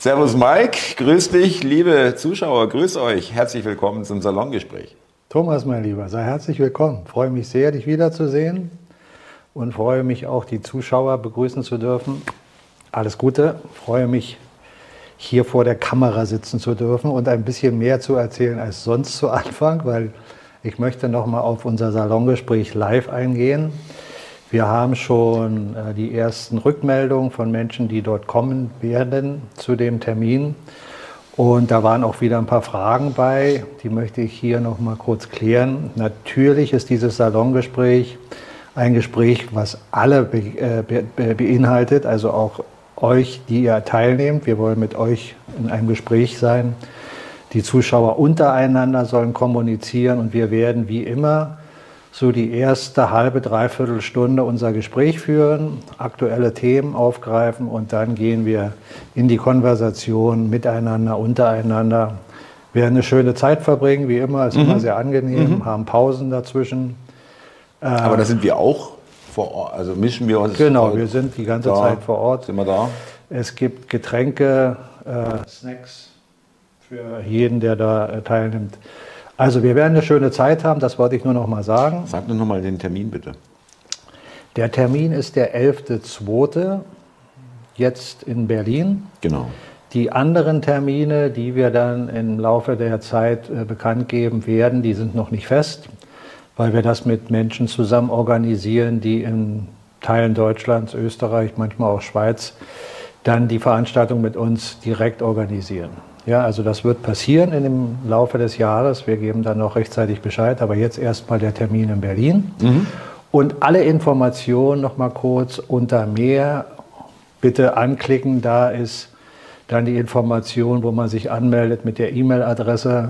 Servus Mike, grüß dich, liebe Zuschauer, grüß euch. Herzlich willkommen zum Salongespräch. Thomas, mein Lieber, sei herzlich willkommen. freue mich sehr, dich wiederzusehen und freue mich auch, die Zuschauer begrüßen zu dürfen. Alles Gute, freue mich, hier vor der Kamera sitzen zu dürfen und ein bisschen mehr zu erzählen als sonst zu Anfang, weil ich möchte noch mal auf unser Salongespräch live eingehen. Wir haben schon äh, die ersten Rückmeldungen von Menschen, die dort kommen werden zu dem Termin. Und da waren auch wieder ein paar Fragen bei, die möchte ich hier noch mal kurz klären. Natürlich ist dieses Salongespräch ein Gespräch, was alle be äh, be beinhaltet, also auch euch, die ihr teilnehmt. Wir wollen mit euch in einem Gespräch sein. Die Zuschauer untereinander sollen kommunizieren und wir werden wie immer so die erste halbe, dreiviertel Stunde unser Gespräch führen, aktuelle Themen aufgreifen und dann gehen wir in die Konversation miteinander, untereinander. Wir werden eine schöne Zeit verbringen, wie immer, ist mhm. immer sehr angenehm, mhm. haben Pausen dazwischen. Aber da sind wir auch vor Ort, also mischen wir uns. Genau, wir sind die ganze da, Zeit vor Ort. Sind wir da? Es gibt Getränke, äh, Snacks für jeden, der da äh, teilnimmt. Also wir werden eine schöne Zeit haben, das wollte ich nur noch mal sagen. Sag nur noch mal den Termin bitte. Der Termin ist der 11.2. jetzt in Berlin. Genau. Die anderen Termine, die wir dann im Laufe der Zeit äh, bekannt geben werden, die sind noch nicht fest, weil wir das mit Menschen zusammen organisieren, die in Teilen Deutschlands, Österreich, manchmal auch Schweiz, dann die Veranstaltung mit uns direkt organisieren. Ja, also das wird passieren in dem Laufe des Jahres. Wir geben dann noch rechtzeitig Bescheid, aber jetzt erstmal der Termin in Berlin. Mhm. Und alle Informationen noch mal kurz unter mehr bitte anklicken. Da ist dann die Information, wo man sich anmeldet mit der E-Mail-Adresse.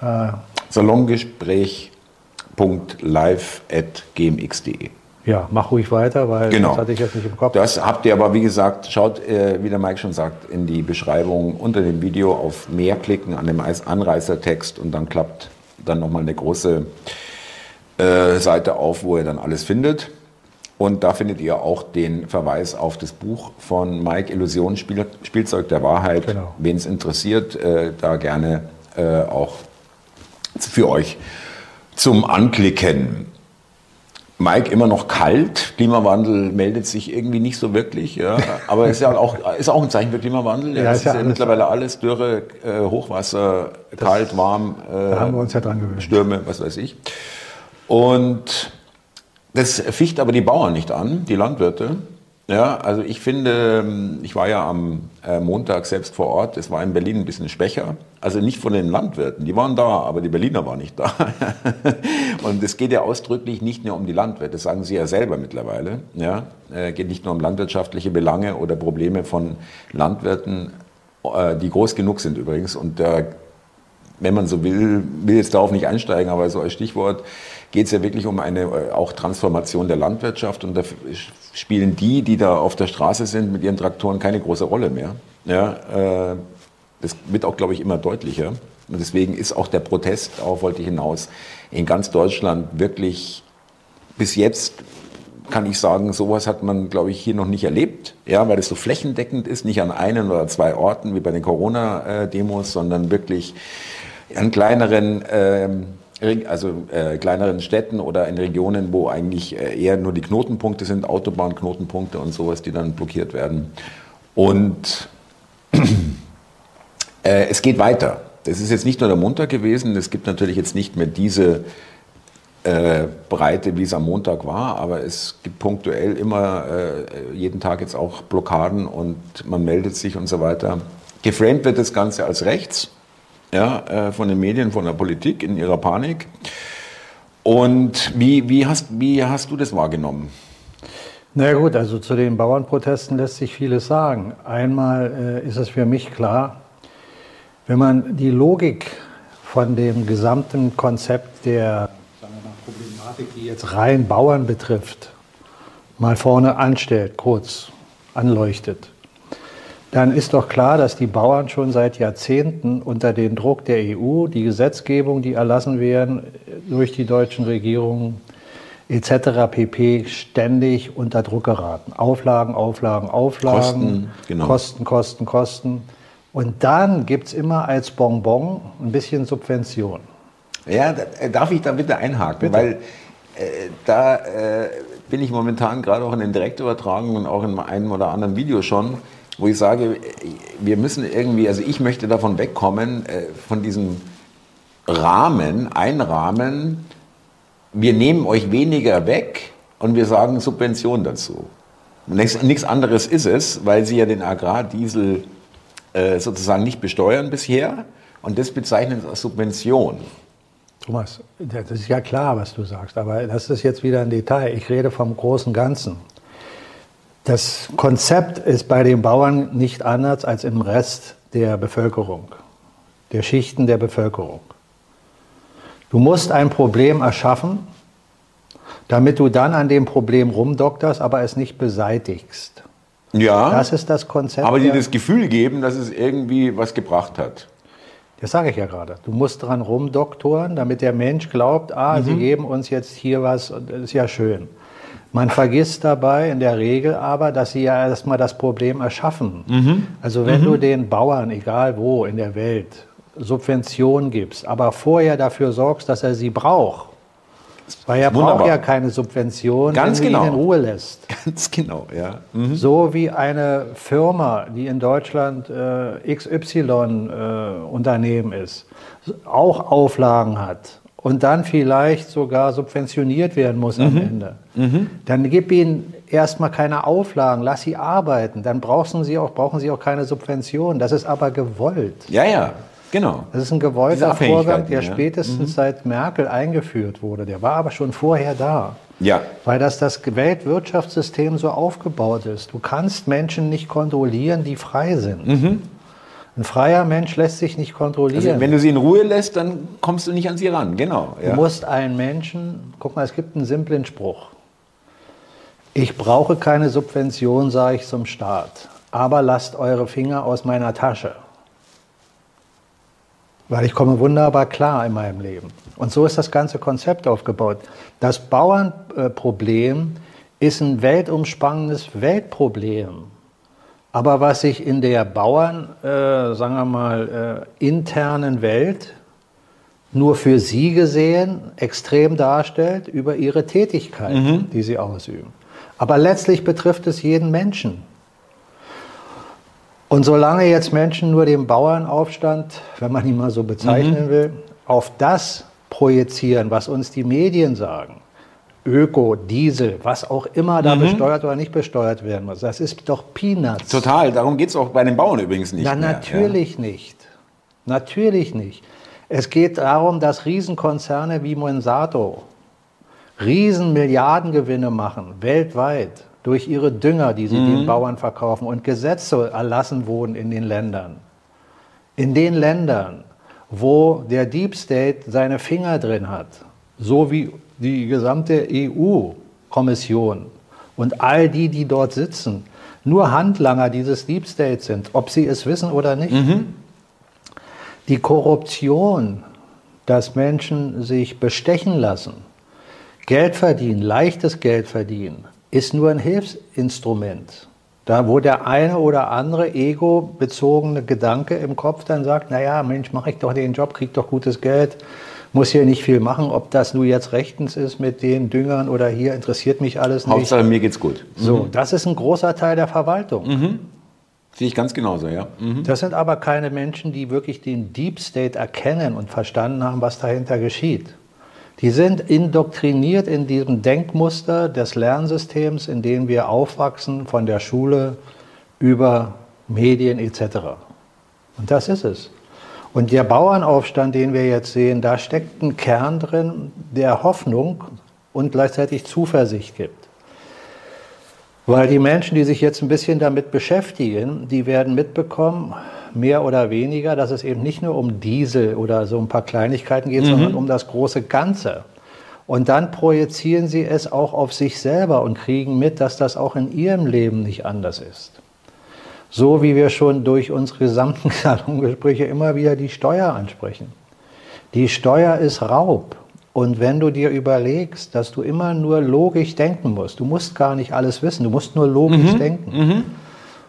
Äh, Salongespräch.live.gmx.de ja, mach ruhig weiter, weil genau. das hatte ich jetzt nicht im Kopf. Das habt ihr aber, wie gesagt, schaut, äh, wie der Mike schon sagt, in die Beschreibung unter dem Video auf mehr klicken an dem Anreißertext und dann klappt dann nochmal eine große äh, Seite auf, wo ihr dann alles findet. Und da findet ihr auch den Verweis auf das Buch von Mike, Illusionen, Spiel, Spielzeug der Wahrheit. Genau. Wen es interessiert, äh, da gerne äh, auch für euch zum Anklicken. Mike immer noch kalt. Klimawandel meldet sich irgendwie nicht so wirklich. Ja. Aber ist ja auch, ist auch ein Zeichen für Klimawandel. Ja, es ist ja, ja mittlerweile alles Dürre, äh, Hochwasser, das, kalt, warm. Äh, da haben wir uns ja dran gewöhnt. Stürme, was weiß ich. Und das ficht aber die Bauern nicht an, die Landwirte. Ja, also ich finde, ähm, ich war ja am äh, Montag selbst vor Ort, es war in Berlin ein bisschen schwächer. Also nicht von den Landwirten, die waren da, aber die Berliner waren nicht da. Und es geht ja ausdrücklich nicht nur um die Landwirte, das sagen sie ja selber mittlerweile. Ja, äh, geht nicht nur um landwirtschaftliche Belange oder Probleme von Landwirten, äh, die groß genug sind übrigens. Und wenn man so will, will jetzt darauf nicht einsteigen, aber so als Stichwort, geht es ja wirklich um eine äh, auch Transformation der Landwirtschaft und da spielen die, die da auf der Straße sind mit ihren Traktoren keine große Rolle mehr. Ja, äh, das wird auch, glaube ich, immer deutlicher. Und deswegen ist auch der Protest, darauf wollte ich hinaus, in ganz Deutschland wirklich bis jetzt kann ich sagen, sowas hat man, glaube ich, hier noch nicht erlebt, ja, weil es so flächendeckend ist, nicht an einen oder zwei Orten wie bei den Corona-Demos, sondern wirklich an kleineren ähm, also äh, kleineren Städten oder in Regionen, wo eigentlich äh, eher nur die Knotenpunkte sind, Autobahnknotenpunkte und sowas, die dann blockiert werden. Und äh, es geht weiter. Das ist jetzt nicht nur der Montag gewesen, es gibt natürlich jetzt nicht mehr diese äh, Breite, wie es am Montag war, aber es gibt punktuell immer äh, jeden Tag jetzt auch Blockaden und man meldet sich und so weiter. Geframed wird das Ganze als rechts ja, äh, von den Medien, von der Politik in ihrer Panik. Und wie, wie, hast, wie hast du das wahrgenommen? Na gut, also zu den Bauernprotesten lässt sich vieles sagen. Einmal äh, ist es für mich klar, wenn man die Logik von dem gesamten Konzept der Problematik, die jetzt rein Bauern betrifft, mal vorne anstellt, kurz anleuchtet, dann ist doch klar, dass die Bauern schon seit Jahrzehnten unter dem Druck der EU, die Gesetzgebung, die erlassen werden durch die deutschen Regierungen, etc. pp. ständig unter Druck geraten. Auflagen, Auflagen, Auflagen, Kosten, genau. Kosten, Kosten, Kosten. Und dann gibt es immer als Bonbon ein bisschen Subvention. Ja, da- äh, darf ich da bitte einhaken? Weil äh, da äh, bin ich momentan gerade auch in den Direktübertragungen und auch in einem oder anderen Video schon, wo ich sage, äh, wir müssen irgendwie, also ich möchte davon wegkommen, äh, von diesem Rahmen, einrahmen, wir nehmen euch weniger weg und wir sagen Subvention dazu. Nichts, nichts anderes ist es, weil sie ja den Agrardiesel äh, sozusagen nicht besteuern bisher und das bezeichnen sie als Subvention. Thomas, das ist ja klar, was du sagst, aber das ist jetzt wieder ein Detail. Ich rede vom großen Ganzen. Das Konzept ist bei den Bauern nicht anders als im Rest der Bevölkerung, der Schichten der Bevölkerung. Du musst ein Problem erschaffen, damit du dann an dem Problem rumdokterst, aber es nicht beseitigst. Ja, Das ist das Konzept. aber die das Gefühl geben, dass es irgendwie was gebracht hat. Das sage ich ja gerade. Du musst dran rumdoktoren, damit der Mensch glaubt, ah, sie geben uns jetzt hier was, und das ist ja schön. Man vergisst dabei in der Regel aber, dass sie ja erstmal das Problem erschaffen. Also wenn du den Bauern, egal wo in der Welt, Subventionen gibst, aber vorher dafür sorgst, dass er sie braucht, weil er Wunderbar. braucht ja keine Subvention, Ganz wenn genau. ihn in Ruhe lässt. Ganz genau, ja. So wie eine Firma, die in Deutschland äh, XY-Unternehmen ist, auch Auflagen hat und dann vielleicht sogar subventioniert werden muss Mhm. am Ende, dann gib ihnen erstmal keine Auflagen, lass sie arbeiten, dann brauchen sie auch, brauchen sie auch keine Subvention. Das ist aber gewollt. Ja, ja, genau. Das ist ein gewollter Vorgang, der ja. Mhm. spätestens seit Merkel eingeführt wurde. Der war aber schon vorher da. Ja, Weil das das Weltwirtschaftssystem so aufgebaut ist. Du kannst Menschen nicht kontrollieren, die frei sind. Ein freier Mensch lässt sich nicht kontrollieren. also wenn du sie in Ruhe lässt, dann kommst du nicht an sie ran, genau. du Ja. musst einen Menschen, guck mal, es gibt einen simplen Spruch. Ich brauche keine Subvention, sage ich zum Staat, aber lasst eure Finger aus meiner Tasche. Weil ich komme wunderbar klar in meinem Leben. Und so ist das ganze Konzept aufgebaut. Das Bauernproblem ist ein weltumspannendes Weltproblem. Aber was sich in der Bauern, äh, sagen wir mal, äh, internen Welt nur für sie gesehen extrem darstellt über ihre Tätigkeiten, die sie ausüben. Aber letztlich betrifft es jeden Menschen. Und solange jetzt Menschen nur den Bauernaufstand, wenn man ihn mal so bezeichnen will, auf das projizieren, was uns die Medien sagen, Öko, Diesel, was auch immer da besteuert oder nicht besteuert werden muss, das ist doch Peanuts. Total, darum geht es auch bei den Bauern übrigens nicht. Na, mehr, natürlich nicht. Natürlich nicht. Es geht darum, dass Riesenkonzerne wie Monsanto Riesenmilliardengewinne machen, weltweit, durch ihre Dünger, die sie Mhm. den Bauern verkaufen und Gesetze erlassen wurden in den Ländern. In den Ländern, wo der Deep State seine Finger drin hat, so wie die gesamte EU-Kommission und all die, die dort sitzen, nur Handlanger dieses Deep State sind, ob sie es wissen oder nicht. Die Korruption, dass Menschen sich bestechen lassen, Geld verdienen, leichtes Geld verdienen, ist nur ein Hilfsinstrument. Da, wo der eine oder andere ego-bezogene Gedanke im Kopf dann sagt, naja, Mensch, mache ich doch den Job, krieg doch gutes Geld, muss hier nicht viel machen, ob das nur jetzt rechtens ist mit den Düngern oder hier, interessiert mich alles nicht. Hauptsache mir geht's gut. So, das ist ein großer Teil der Verwaltung. Sehe ich ganz genauso, ja. Mhm. Das sind aber keine Menschen, die wirklich den Deep State erkennen und verstanden haben, was dahinter geschieht. Die sind indoktriniert in diesem Denkmuster des Lernsystems, in dem wir aufwachsen, von der Schule über Medien etc. Und das ist es. Und der Bauernaufstand, den wir jetzt sehen, da steckt ein Kern drin, der Hoffnung und gleichzeitig Zuversicht gibt. Weil die Menschen, die sich jetzt ein bisschen damit beschäftigen, die werden mitbekommen, mehr oder weniger, dass es eben nicht nur um Diesel oder so ein paar Kleinigkeiten geht, sondern um das große Ganze. Und dann projizieren sie es auch auf sich selber und kriegen mit, dass das auch in ihrem Leben nicht anders ist. So wie wir schon durch unsere gesamten Salongespräche immer wieder die Steuer ansprechen. Die Steuer ist Raub. Und wenn du dir überlegst, dass du immer nur logisch denken musst, du musst gar nicht alles wissen, du musst nur logisch mhm. denken. Mhm.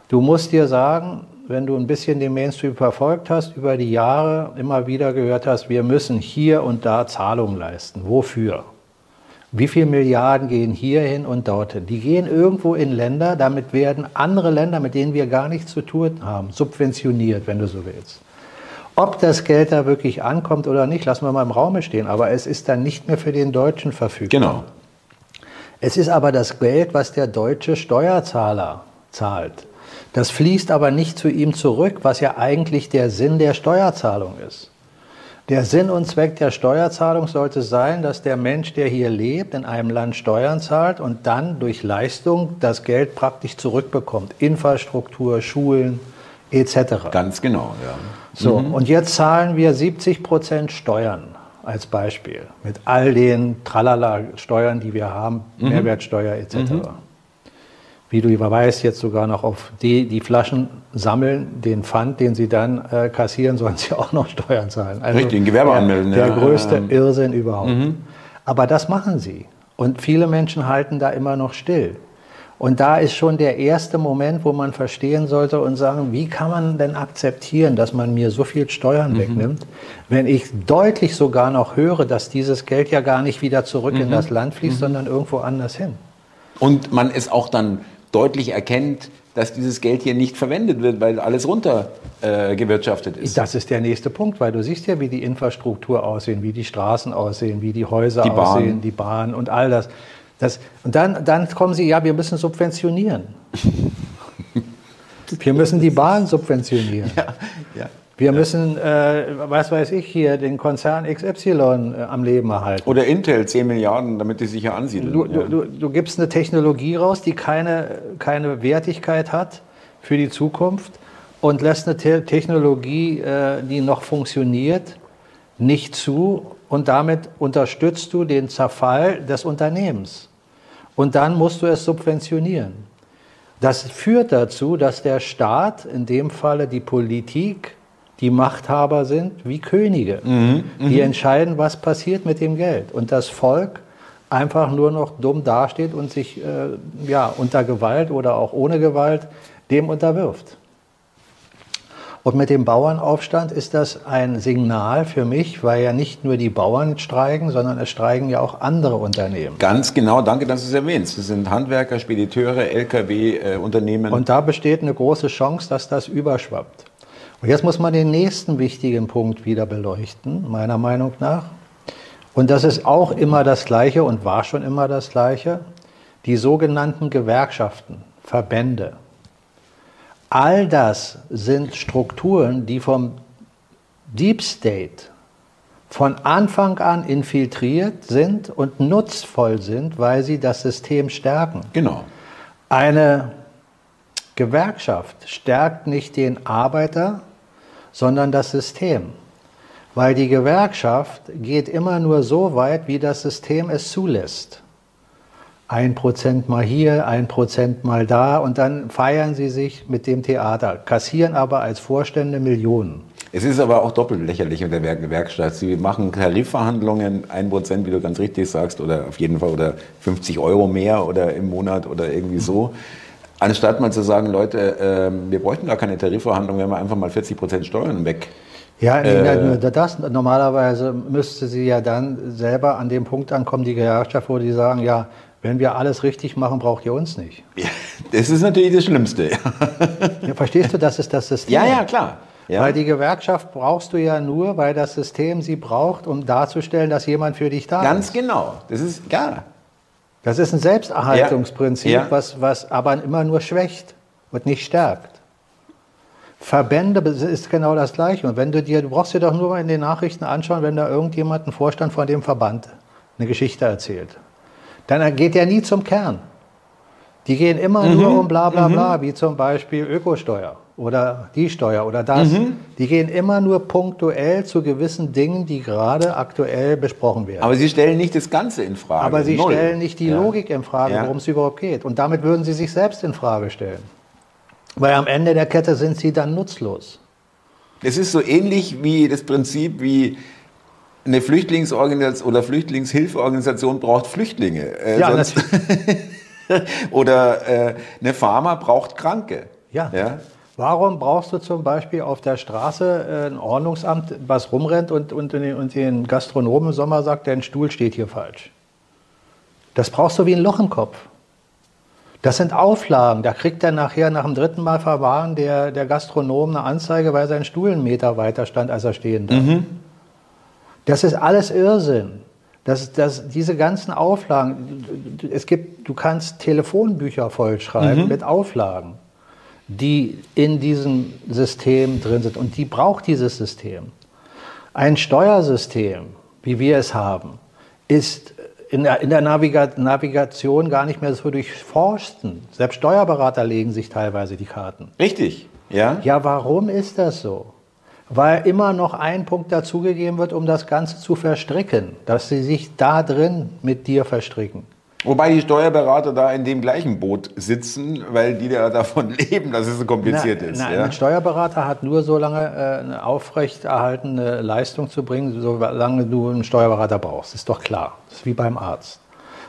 Du musst dir sagen, wenn du ein bisschen den Mainstream verfolgt hast, über die Jahre immer wieder gehört hast, wir müssen hier und da Zahlungen leisten. Wofür? Wie viele Milliarden gehen hierhin und dorthin? Die gehen irgendwo in Länder, damit werden andere Länder, mit denen wir gar nichts zu tun haben, subventioniert, wenn du so willst. Ob das Geld da wirklich ankommt oder nicht, lassen wir mal im Raume stehen. Aber es ist dann nicht mehr für den Deutschen verfügbar. Genau. Es ist aber das Geld, was der deutsche Steuerzahler zahlt. Das fließt aber nicht zu ihm zurück, was ja eigentlich der Sinn der Steuerzahlung ist. Der Sinn und Zweck der Steuerzahlung sollte sein, dass der Mensch, der hier lebt, in einem Land Steuern zahlt und dann durch Leistung das Geld praktisch zurückbekommt. Infrastruktur, Schulen etc. Ganz genau, ja. So, mhm. und jetzt zahlen wir 70 Prozent Steuern als Beispiel mit all den Tralala-Steuern, die wir haben, mhm. Mehrwertsteuer etc. Mhm. Wie du weißt, jetzt sogar noch auf die, die Flaschen sammeln, den Pfand, den sie dann äh, kassieren, sollen sie auch noch Steuern zahlen. Also Richtig, ein Gewerbe der, anmelden. Der ja. größte Irrsinn überhaupt. Mhm. Aber das machen sie. Und viele Menschen halten da immer noch still. Und da ist schon der erste Moment, wo man verstehen sollte und sagen, wie kann man denn akzeptieren, dass man mir so viel Steuern mhm. wegnimmt, wenn ich deutlich sogar noch höre, dass dieses Geld ja gar nicht wieder zurück mhm. in das Land fließt, mhm. sondern irgendwo anders hin. Und man es auch dann deutlich erkennt, dass dieses Geld hier nicht verwendet wird, weil alles runtergewirtschaftet äh, ist. Das ist der nächste Punkt, weil du siehst ja, wie die Infrastruktur aussehen, wie die Straßen aussehen, wie die Häuser die aussehen, die Bahn und all das. Das, und dann, dann kommen sie, ja, wir müssen subventionieren. wir müssen die Bahn subventionieren. Ja, ja. Wir müssen, äh, was weiß ich hier, den Konzern XY äh, am Leben erhalten. Oder Intel 10 Milliarden, damit die sich hier ansiedeln. Du, ja. du, du, gibst eine Technologie raus, die keine, keine Wertigkeit hat für die Zukunft und lässt eine Te Technologie, äh, die noch funktioniert, nicht zu und damit unterstützt du den Zerfall des Unternehmens. Und dann musst du es subventionieren. Das führt dazu, dass der Staat, in dem Falle die Politik, die Machthaber sind wie Könige. Mhm, die mhm. entscheiden, was passiert mit dem Geld. Und das Volk einfach nur noch dumm dasteht und sich äh, ja, unter Gewalt oder auch ohne Gewalt dem unterwirft. Und mit dem Bauernaufstand ist das ein Signal für mich, weil ja nicht nur die Bauern streiken, sondern es streiken ja auch andere Unternehmen. Ganz genau, danke, dass du es erwähnst. Das sind Handwerker, Spediteure, Lkw-Unternehmen. Und da besteht eine große Chance, dass das überschwappt. Und jetzt muss man den nächsten wichtigen Punkt wieder beleuchten, meiner Meinung nach. Und das ist auch immer das Gleiche und war schon immer das Gleiche. Die sogenannten Gewerkschaften, Verbände. All das sind Strukturen, die vom Deep State von Anfang an infiltriert sind und nutzvoll sind, weil sie das System stärken. Genau. Eine Gewerkschaft stärkt nicht den Arbeiter, sondern das System. Weil die Gewerkschaft geht immer nur so weit, wie das System es zulässt ein Prozent mal hier, ein Prozent mal da und dann feiern sie sich mit dem Theater, kassieren aber als Vorstände Millionen. Es ist aber auch doppelt lächerlich mit der Werkstatt. Sie machen Tarifverhandlungen, ein Prozent, wie du ganz richtig sagst, oder auf jeden Fall oder 50 Euro mehr oder im Monat oder irgendwie so. Anstatt mal zu sagen, Leute, äh, wir bräuchten gar keine Tarifverhandlungen, wenn wir einfach mal 40 Prozent Steuern weg. Ja, äh, das, normalerweise müsste sie ja dann selber an dem Punkt ankommen, die Gewerkschaft, wo die sagen, ja, wenn wir alles richtig machen, braucht ihr uns nicht. Ja, das ist natürlich das Schlimmste. ja, verstehst du, das ist das System. Ja, ja, klar. Ja. Weil die Gewerkschaft brauchst du ja nur, weil das System sie braucht, um darzustellen, dass jemand für dich da Ganz ist. Ganz genau. Das ist klar. Das ist ein Selbsterhaltungsprinzip, ja. Was, was aber immer nur schwächt und nicht stärkt. Verbände ist genau das Gleiche. Und wenn du dir, du brauchst dir doch nur mal in den Nachrichten anschauen, wenn da irgendjemand, ein Vorstand von dem Verband, eine Geschichte erzählt dann geht er nie zum Kern. Die gehen immer mhm. nur um bla bla bla, mhm. wie zum Beispiel Ökosteuer oder die Steuer oder das. Mhm. Die gehen immer nur punktuell zu gewissen Dingen, die gerade aktuell besprochen werden. Aber sie stellen nicht das Ganze in Frage. Aber sie Null. stellen nicht die ja. Logik in Frage, worum es überhaupt geht. Und damit würden sie sich selbst in Frage stellen. Weil am Ende der Kette sind sie dann nutzlos. Es ist so ähnlich wie das Prinzip, wie eine Flüchtlingsorganisation oder Flüchtlingshilfeorganisation braucht Flüchtlinge. Äh, Ja, oder äh, eine Pharma braucht Kranke. Ja. ja? Warum brauchst du zum Beispiel auf der Straße äh, ein Ordnungsamt, was rumrennt und, und, den- und den Gastronomen im Sommer sagt, dein Stuhl steht hier falsch? Das brauchst du wie ein Loch im Kopf. Das sind Auflagen. Da kriegt er nachher nach dem dritten Mal verwahren der, der Gastronom eine Anzeige, weil sein Stuhl einen Meter weiter stand, als er stehen darf. Das ist alles Irrsinn. Das, das, diese ganzen Auflagen, es gibt, du kannst Telefonbücher vollschreiben mit Auflagen, die in diesem System drin sind. Und die braucht dieses System. Ein Steuersystem, wie wir es haben, ist in der, in der Naviga Navigation gar nicht mehr so durchforsten. Selbst Steuerberater legen sich teilweise die Karten. Richtig. Ja? Ja, warum ist das so? Weil immer noch ein Punkt dazugegeben wird, um das Ganze zu verstricken, dass sie sich da drin mit dir verstricken. Wobei die Steuerberater da in dem gleichen Boot sitzen, weil die ja davon leben, dass es so kompliziert na, ist. na, ja? Ein Steuerberater hat nur so lange äh, eine aufrechterhaltene Leistung zu bringen, solange du einen Steuerberater brauchst. Ist doch klar. Das ist wie beim Arzt.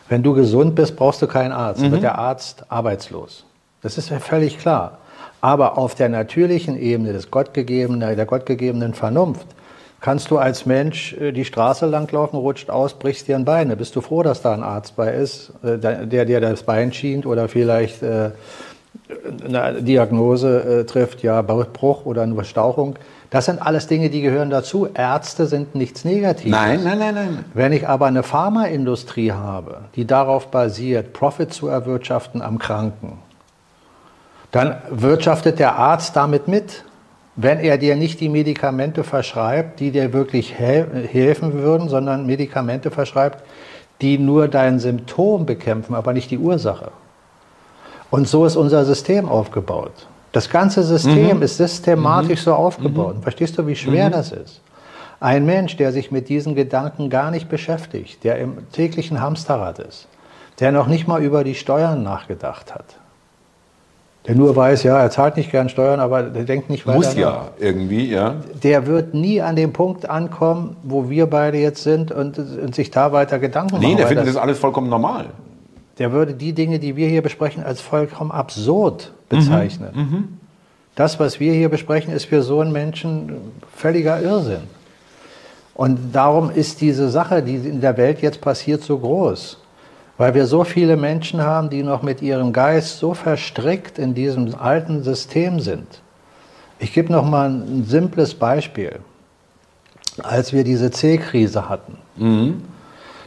Wenn du gesund bist, brauchst du keinen Arzt. Dann wird der Arzt arbeitslos. Das ist ja völlig klar. Aber auf der natürlichen Ebene des gottgegebenen, der gottgegebenen Vernunft kannst du als Mensch äh, die Straße langlaufen, rutscht aus, brichst dir ein Bein. Da bist du froh, dass da ein Arzt bei ist, äh, der dir das Bein schient oder vielleicht äh, eine Diagnose trifft, ja, Bruch oder eine Verstauchung. Das sind alles Dinge, die gehören dazu. Ärzte sind nichts Negatives. Nein, nein, nein, nein. Wenn ich aber eine Pharmaindustrie habe, die darauf basiert, Profit zu erwirtschaften am Kranken, dann wirtschaftet der Arzt damit mit. Wenn er dir nicht die Medikamente verschreibt, die dir wirklich hel helfen würden, sondern Medikamente verschreibt, die nur dein Symptom bekämpfen, aber nicht die Ursache. Und so ist unser System aufgebaut. Das ganze System ist systematisch so aufgebaut. Verstehst du, wie schwer das ist? Ein Mensch, der sich mit diesen Gedanken gar nicht beschäftigt, der im täglichen Hamsterrad ist, der noch nicht mal über die Steuern nachgedacht hat, der nur weiß, ja, er zahlt nicht gern Steuern, aber der denkt nicht weiter Muss nach. ja irgendwie, ja. Der wird nie an den Punkt ankommen, wo wir beide jetzt sind und, und sich da weiter Gedanken Nee, machen. der weil findet das- das alles vollkommen normal. der würde die Dinge, die wir hier besprechen, als vollkommen absurd bezeichnen. Das, was wir hier besprechen, ist für so einen Menschen völliger Irrsinn. Und darum ist diese Sache, die in der Welt jetzt passiert, so groß. Weil wir so viele Menschen haben, die noch mit ihrem Geist so verstrickt in diesem alten System sind. Ich gebe noch mal ein simples Beispiel. Als wir diese C-Krise hatten,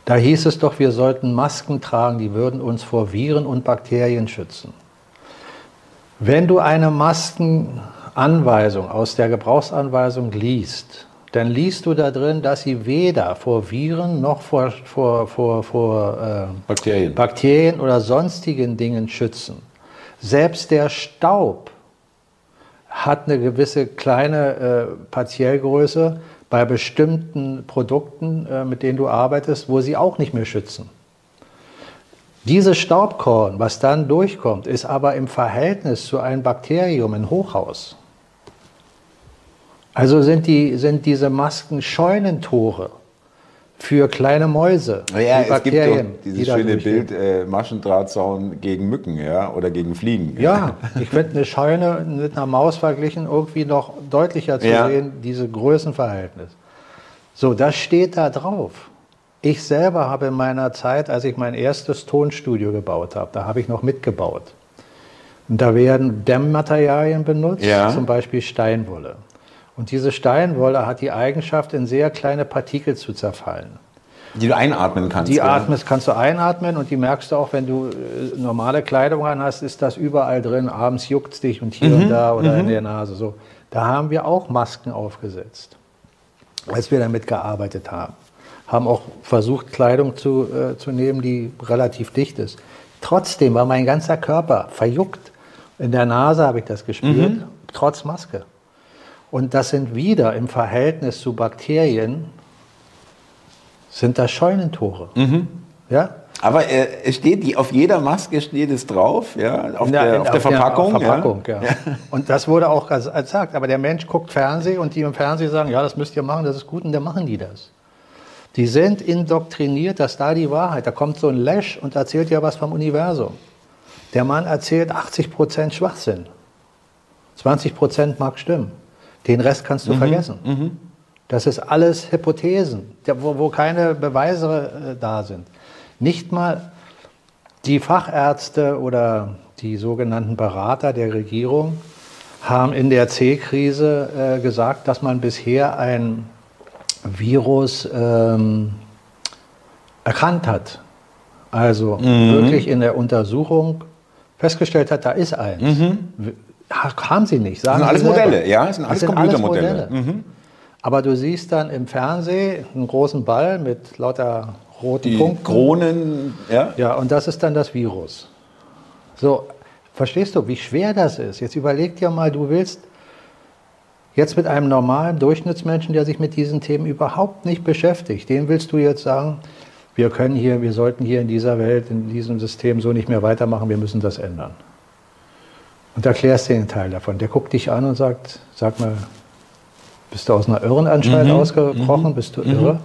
da hieß es doch, wir sollten Masken tragen, die würden uns vor Viren und Bakterien schützen. Wenn du eine Maskenanweisung aus der Gebrauchsanweisung liest, dann liest du da drin, dass sie weder vor Viren noch vor, vor, vor, vor äh, Bakterien. Bakterien oder sonstigen Dingen schützen. Selbst der Staub hat eine gewisse kleine äh, Partiellgröße bei bestimmten Produkten, äh, mit denen du arbeitest, wo sie auch nicht mehr schützen. Dieses Staubkorn, was dann durchkommt, ist aber im Verhältnis zu einem Bakterium ein Hochhaus. Also sind, die, sind diese Masken Scheunentore für kleine Mäuse, Ja, die es gibt die dieses da schöne. Bild, äh, Maschendrahtzaun gegen Mücken, ja, oder gegen Fliegen. Ja, ich finde eine Scheune mit einer Maus verglichen irgendwie noch deutlicher zu Ja. sehen, diese Größenverhältnis. So, das steht da drauf. Ich selber habe in meiner Zeit, als ich mein erstes Tonstudio gebaut habe, da habe ich noch mitgebaut. Und da werden Dämmmaterialien benutzt, Ja. zum Beispiel Steinwolle. Und diese Steinwolle hat die Eigenschaft, in sehr kleine Partikel zu zerfallen. Die du einatmen kannst. Die atmest, kannst du einatmen und die merkst du auch, wenn du äh, normale Kleidung an hast, ist das überall drin. Abends juckt es dich und hier Mhm. und da oder in der Nase. So. Da haben wir auch Masken aufgesetzt, als wir damit gearbeitet haben. Haben auch versucht, Kleidung zu, äh, zu nehmen, die relativ dicht ist. Trotzdem war mein ganzer Körper verjuckt. In der Nase habe ich das gespürt, Mhm. trotz Maske. Und das sind wieder im Verhältnis zu Bakterien, sind das Scheunentore. Mhm. Ja? Aber äh, steht, die, auf jeder Maske steht es drauf, ja, auf, In der, auf der Verpackung. Verpackung, ja. ja. Und das wurde auch gesagt. Aber der Mensch guckt Fernsehen und die im Fernsehen sagen, ja, das müsst ihr machen, das ist gut, und dann machen die das. Die sind indoktriniert, dass da die Wahrheit. Da kommt so ein Lash und erzählt ja was vom Universum. Der Mann erzählt 80% Schwachsinn. 20% mag stimmen. Den Rest kannst du mhm. vergessen. Mhm. Das ist alles Hypothesen, wo, wo keine Beweise äh, da sind. Nicht mal die Fachärzte oder die sogenannten Berater der Regierung haben in der C-Krise äh, gesagt, dass man bisher ein Virus ähm, erkannt hat. Also mhm. wirklich in der Untersuchung festgestellt hat, da ist eins. Mhm. Haben sie nicht. Sagen das sind alles Modelle, ja, das sind alles das sind Computermodelle. Alles mhm. Aber du siehst dann im Fernsehen einen großen Ball mit lauter roten Die Punkten. Kronen, ja. Ja, und das ist dann das Virus. So, verstehst du, wie schwer das ist? Jetzt überleg dir mal, du willst jetzt mit einem normalen Durchschnittsmenschen, der sich mit diesen Themen überhaupt nicht beschäftigt, den willst du jetzt sagen, wir können hier, wir sollten hier in dieser Welt, in diesem System so nicht mehr weitermachen, wir müssen das ändern. Und erklärst dir den Teil davon. Der guckt dich an und sagt, sag mal, bist du aus einer Irrenanstalt mhm. ausgebrochen? Mhm. Bist du irre? Mhm.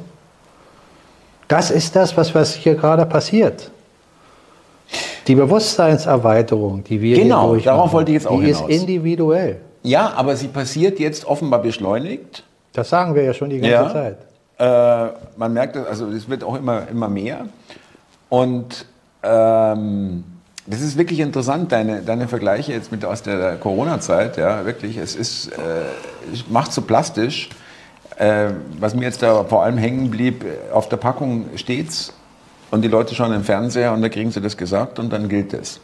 Das ist das, was, was hier gerade passiert. Die Bewusstseinserweiterung, die wir genau, hier darauf wollte ich jetzt auch die hinaus. ist individuell. Ja, aber sie passiert jetzt offenbar beschleunigt. Das sagen wir ja schon die ganze ja. Zeit. Äh, man merkt, also es wird auch immer, immer mehr. Und ähm, das ist wirklich interessant, deine, deine Vergleiche jetzt mit aus der Corona-Zeit. Ja, wirklich, es ist, äh, macht so plastisch. Äh, was mir jetzt da vor allem hängen blieb, auf der Packung steht's und die Leute schauen im Fernseher und da kriegen sie das gesagt und dann gilt es.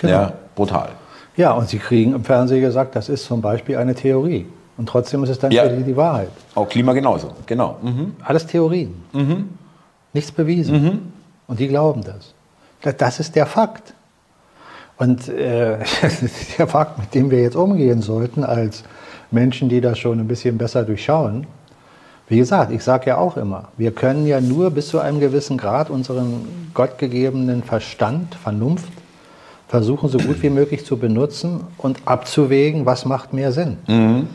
Genau. Ja, brutal. Ja, und sie kriegen im Fernsehen gesagt, das ist zum Beispiel eine Theorie. Und trotzdem ist es dann ja. die, die Wahrheit. Auch Klima genauso, genau. Mhm. Alles Theorien. Mhm. Nichts bewiesen. Mhm. Und die glauben das. Das ist der Fakt. Und äh, der Fakt, mit dem wir jetzt umgehen sollten als Menschen, die das schon ein bisschen besser durchschauen. Wie gesagt, ich sage ja auch immer, wir können ja nur bis zu einem gewissen Grad unseren gottgegebenen Verstand, Vernunft, versuchen so gut wie möglich zu benutzen und abzuwägen, was macht mehr Sinn. Mhm.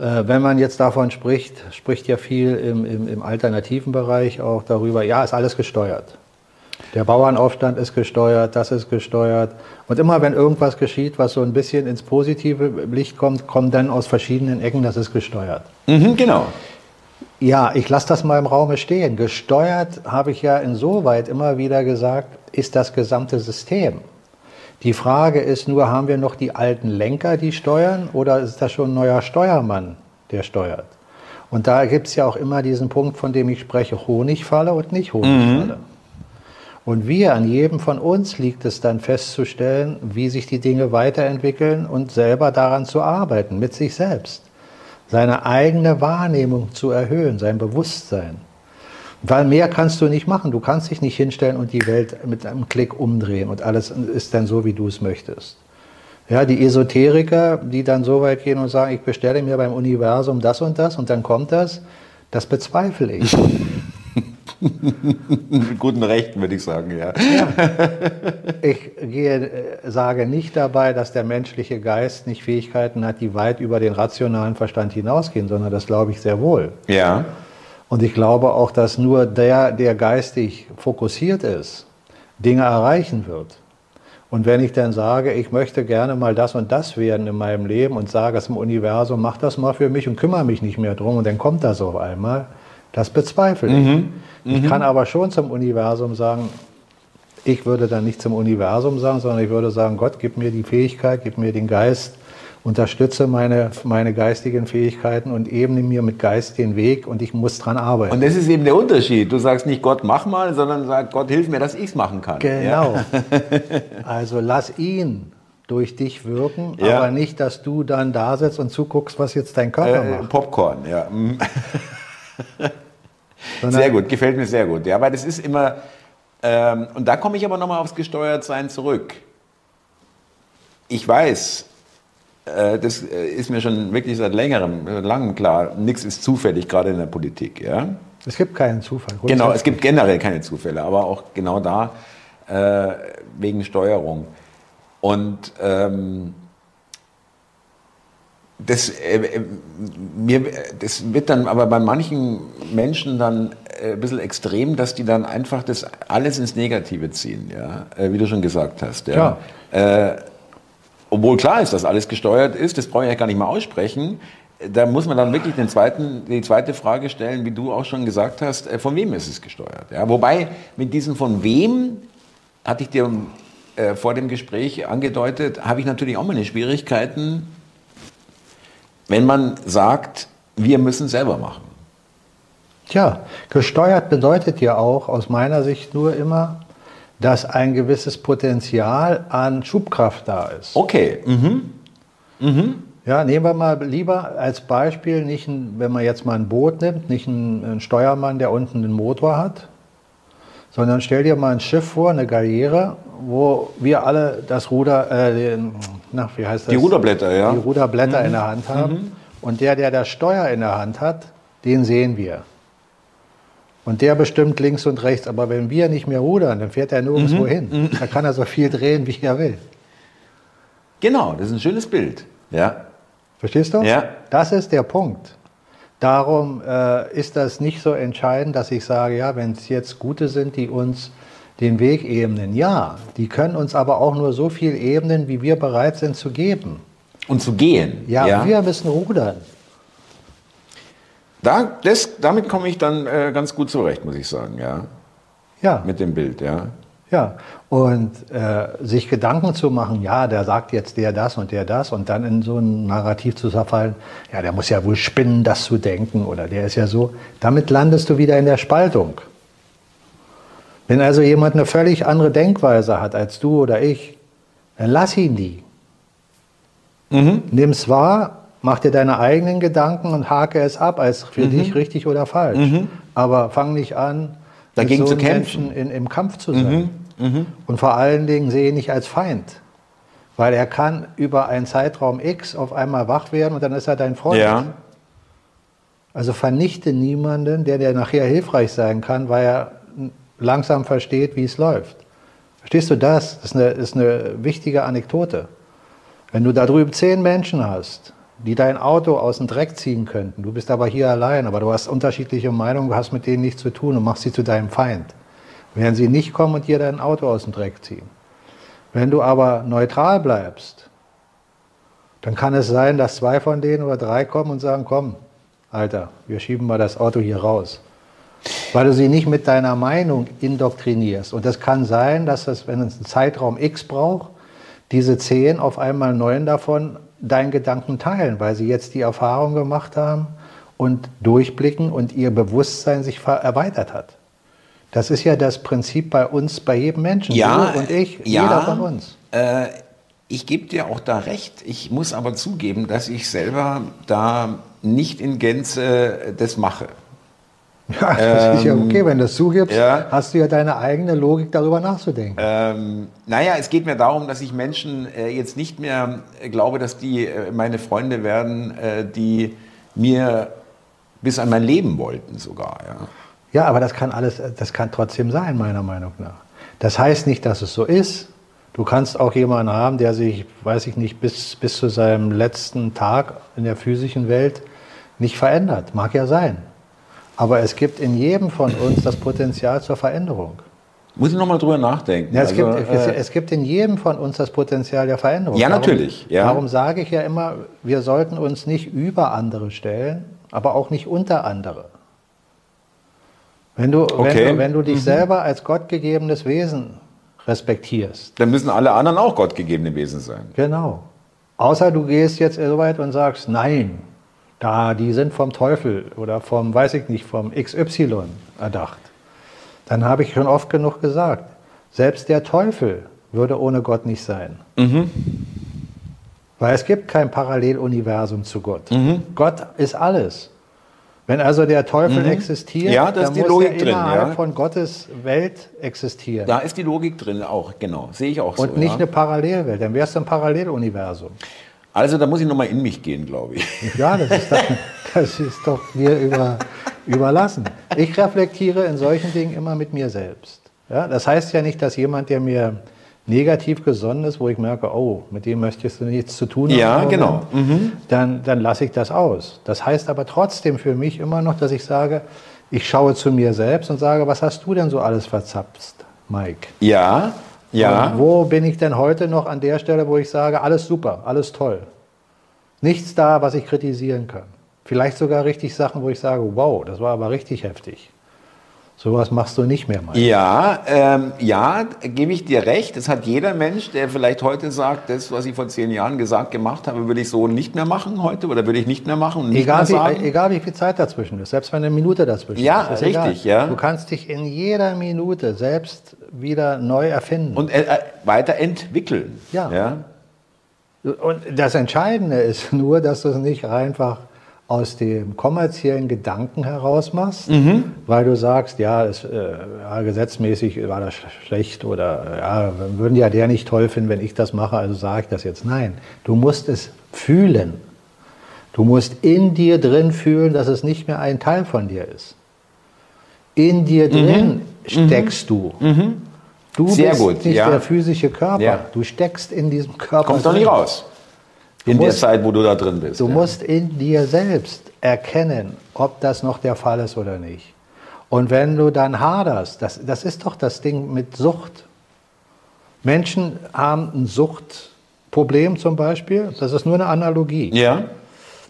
Äh, wenn man jetzt davon spricht, spricht ja viel im, im, im alternativen Bereich auch darüber, ja, ist alles gesteuert. Der Bauernaufstand ist gesteuert, das ist gesteuert. Und immer wenn irgendwas geschieht, was so ein bisschen ins positive Licht kommt, kommt dann aus verschiedenen Ecken, das ist gesteuert. Mhm, genau. Ja, ich lasse das mal im Raume stehen. Gesteuert habe ich ja insoweit immer wieder gesagt, ist das gesamte System. Die Frage ist nur, haben wir noch die alten Lenker, die steuern, oder ist das schon ein neuer Steuermann, der steuert? Und da gibt es ja auch immer diesen Punkt, von dem ich spreche, Honigfalle und nicht Honigfalle. Mhm. Und wir, an jedem von uns liegt es dann festzustellen, wie sich die Dinge weiterentwickeln und selber daran zu arbeiten, mit sich selbst. Seine eigene Wahrnehmung zu erhöhen, sein Bewusstsein. Weil mehr kannst du nicht machen. Du kannst dich nicht hinstellen und die Welt mit einem Klick umdrehen und alles ist dann so, wie du es möchtest. Ja, die Esoteriker, die dann so weit gehen und sagen, ich bestelle mir beim Universum das und das und dann kommt das, das bezweifle ich. Mit guten Rechten, würde ich sagen, ja. ja. Ich gehe, äh, sage nicht dabei, dass der menschliche Geist nicht Fähigkeiten hat, die weit über den rationalen Verstand hinausgehen, sondern das glaube ich sehr wohl. Ja. Und ich glaube auch, dass nur der, der geistig fokussiert ist, Dinge erreichen wird. Und wenn ich dann sage, ich möchte gerne mal das und das werden in meinem Leben und sage es im Universum, mach das mal für mich und kümmere mich nicht mehr drum und dann kommt das auf einmal, das bezweifle ich. Mhm. Ich mhm. kann aber schon zum Universum sagen, ich würde dann nicht zum Universum sagen, sondern ich würde sagen, Gott, gib mir die Fähigkeit, gib mir den Geist, unterstütze meine, meine geistigen Fähigkeiten und ebne mir mit Geist den Weg und ich muss dran arbeiten. Und das ist eben der Unterschied. Du sagst nicht, Gott, mach mal, sondern sagst, Gott, hilf mir, dass ich es machen kann. Genau. Ja. also lass ihn durch dich wirken, ja. aber nicht, dass du dann da sitzt und zuguckst, was jetzt dein Körper äh, macht. Popcorn, ja. Mhm. sehr gut, gefällt mir sehr gut. Ja, weil das ist immer, ähm, und da komme ich aber nochmal aufs Gesteuertsein zurück. Ich weiß, äh, das äh, ist mir schon wirklich seit längerem, langem klar, nichts ist zufällig, gerade in der Politik. Ja? Es gibt keinen Zufall. Genau, es gibt generell keine Zufälle, aber auch genau da äh, wegen Steuerung. Und ähm, das, äh, mir, das wird dann aber bei manchen Menschen dann äh, ein bisschen extrem, dass die dann einfach das alles ins Negative ziehen, ja, äh, wie du schon gesagt hast. Ja. Äh, obwohl klar ist, dass alles gesteuert ist, das brauche ich ja gar nicht mal aussprechen. Da muss man dann wirklich den zweiten, die zweite Frage stellen, wie du auch schon gesagt hast, äh, von wem ist es gesteuert? Ja, wobei mit diesem von wem hatte ich dir äh, vor dem Gespräch angedeutet, habe ich natürlich auch meine Schwierigkeiten, wenn man sagt, wir müssen selber machen. Tja, gesteuert bedeutet ja auch aus meiner Sicht nur immer, dass ein gewisses Potenzial an Schubkraft da ist. Okay. Mhm. Mhm. Ja, nehmen wir mal lieber als Beispiel, nicht ein, wenn man jetzt mal ein Boot nimmt, nicht einen, Steuermann, der unten den Motor hat, sondern stell dir mal ein Schiff vor, eine Galeere, wo wir alle das Ruder, äh, den, na, wie heißt das? Die Ruderblätter, ja. Die Ruderblätter mhm. in der Hand haben. Mhm. Und der, der das Steuer in der Hand hat, den sehen wir. Und der bestimmt links und rechts. Aber wenn wir nicht mehr rudern, dann fährt er nirgendwo mhm. hin. Mhm. Da kann er so viel drehen, wie er will. Genau, das ist ein schönes Bild. Ja. Verstehst du? Ja. Das ist der Punkt. Darum äh, ist das nicht so entscheidend, dass ich sage, ja, wenn es jetzt gute sind, die uns den Weg ebnen. Ja, die können uns aber auch nur so viel ebnen, wie wir bereit sind zu geben. Und zu gehen. Ja, ja. wir müssen rudern. Da, das, damit komme ich dann äh, ganz gut zurecht, muss ich sagen, ja. Ja. Mit dem Bild, ja. Ja, und äh, sich Gedanken zu machen, ja, der sagt jetzt der das und der das und dann in so ein Narrativ zu zerfallen, ja, der muss ja wohl spinnen, das zu denken oder der ist ja so, damit landest du wieder in der Spaltung. Wenn also jemand eine völlig andere Denkweise hat als du oder ich, dann lass ihn die. Mhm. Nimm's wahr, mach dir deine eigenen Gedanken und hake es ab als für mhm. dich richtig oder falsch. Mhm. Aber fang nicht an, dagegen so zu kämpfen, in, im Kampf zu sein. Mhm. Und vor allen Dingen sehe ihn nicht als Feind. Weil er kann über einen Zeitraum X auf einmal wach werden und dann ist er dein Freund. Ja. Also vernichte niemanden, der dir nachher hilfreich sein kann, weil er langsam versteht, wie es läuft. Verstehst du das? Das ist eine, ist eine wichtige Anekdote. Wenn du da drüben zehn Menschen hast, die dein Auto aus dem Dreck ziehen könnten, du bist aber hier allein, aber du hast unterschiedliche Meinungen, du hast mit denen nichts zu tun und machst sie zu deinem Feind, werden sie nicht kommen und dir dein Auto aus dem Dreck ziehen. Wenn du aber neutral bleibst, dann kann es sein, dass zwei von denen oder drei kommen und sagen, komm, Alter, wir schieben mal das Auto hier raus. Weil du sie nicht mit deiner Meinung indoktrinierst. Und das kann sein, dass es, wenn es einen Zeitraum X braucht, diese zehn auf einmal neun davon deinen Gedanken teilen, weil sie jetzt die Erfahrung gemacht haben und durchblicken und ihr Bewusstsein sich erweitert hat. Das ist ja das Prinzip bei uns, bei jedem Menschen. Ja, du und ich, ja, jeder von uns. Äh, ich gebe dir auch da recht. Ich muss aber zugeben, dass ich selber da nicht in Gänze das mache. Ja, das ähm, ist ja okay, wenn du das zugibst, ja. hast du ja deine eigene Logik darüber nachzudenken. Ähm, naja, es geht mir darum, dass ich Menschen äh, jetzt nicht mehr äh, glaube, dass die äh, meine Freunde werden, äh, die mir bis an mein Leben wollten sogar. Ja. Ja, aber das kann alles, das kann trotzdem sein, meiner Meinung nach. Das heißt nicht, dass es so ist. Du kannst auch jemanden haben, der sich, weiß ich nicht, bis, bis zu seinem letzten Tag in der physischen Welt nicht verändert. Mag ja sein. Aber es gibt in jedem von uns das Potenzial zur Veränderung. Muss ich nochmal drüber nachdenken. Ja, es, also, gibt, äh, es, gibt in jedem von uns das Potenzial der Veränderung. Ja, natürlich. Ja. Darum sage ich ja immer, wir sollten uns nicht über andere stellen, aber auch nicht unter andere. Wenn du, okay. wenn du, wenn du dich mhm. selber als gottgegebenes Wesen respektierst. Dann müssen alle anderen auch gottgegebene Wesen sein. Genau. Außer du gehst jetzt so weit und sagst, nein, da die sind vom Teufel oder vom, weiß ich nicht, vom XY erdacht. Dann habe ich schon oft genug gesagt, selbst der Teufel würde ohne Gott nicht sein. Mhm. Weil es gibt kein Paralleluniversum zu Gott. Mhm. Gott ist alles. Wenn also der Teufel mhm. existiert, ja, dann muss Logik er innerhalb ja. von Gottes Welt existieren. Da ist die Logik drin auch, genau. Sehe ich auch Und so. Und nicht ja. eine Parallelwelt, dann wäre es ein Paralleluniversum. Also da muss ich nochmal in mich gehen, glaube ich. Ja, das ist, doch, das ist doch mir über, überlassen. Ich reflektiere in solchen Dingen immer mit mir selbst. Ja, das heißt ja nicht, dass jemand, der mir negativ gesonnen ist, wo ich merke, oh, mit dem möchtest du nichts zu tun haben. Ja, genau. Mhm. Dann, dann lasse ich das aus. Das heißt aber trotzdem für mich immer noch, dass ich sage, ich schaue zu mir selbst und sage, was hast du denn so alles verzapft, Mike? Ja, ja. Und wo bin ich denn heute noch an der Stelle, wo ich sage, alles super, alles toll. Nichts da, was ich kritisieren kann. Vielleicht sogar richtig Sachen, wo ich sage, wow, das war aber richtig heftig. Sowas machst du nicht mehr, Mike. Ja, ähm, ja, gebe ich dir recht. Das hat jeder Mensch, der vielleicht heute sagt, das, was ich vor zehn Jahren gesagt, gemacht habe, würde ich so nicht mehr machen heute oder würde ich nicht mehr machen nicht Egal mehr wie, egal wie viel Zeit dazwischen ist, selbst wenn eine Minute dazwischen Ja, ist. ist richtig, egal. ja. Du kannst dich in jeder Minute selbst wieder neu erfinden. Und äh, äh, weiterentwickeln. Ja. ja. Und das Entscheidende ist nur, dass du es nicht einfach aus dem kommerziellen Gedanken heraus machst, Mhm. weil du sagst, ja, es, äh, ja, gesetzmäßig war das sch- schlecht oder ja, würden ja der nicht toll finden, wenn ich das mache, also sage ich das jetzt. Nein, du musst es fühlen. Du musst in dir drin fühlen, dass es nicht mehr ein Teil von dir ist. In dir Mhm. drin steckst du. Du Sehr bist gut, nicht ja. der physische Körper. Ja. Du steckst in diesem Körper. Kommst doch nicht raus. In musst- der Zeit, wo du da drin bist. Du ja. musst in dir selbst erkennen, ob das noch der Fall ist oder nicht. Und wenn du dann haderst, das, das ist doch das Ding mit Sucht. Menschen haben ein Suchtproblem zum Beispiel, das ist nur eine Analogie. Ja.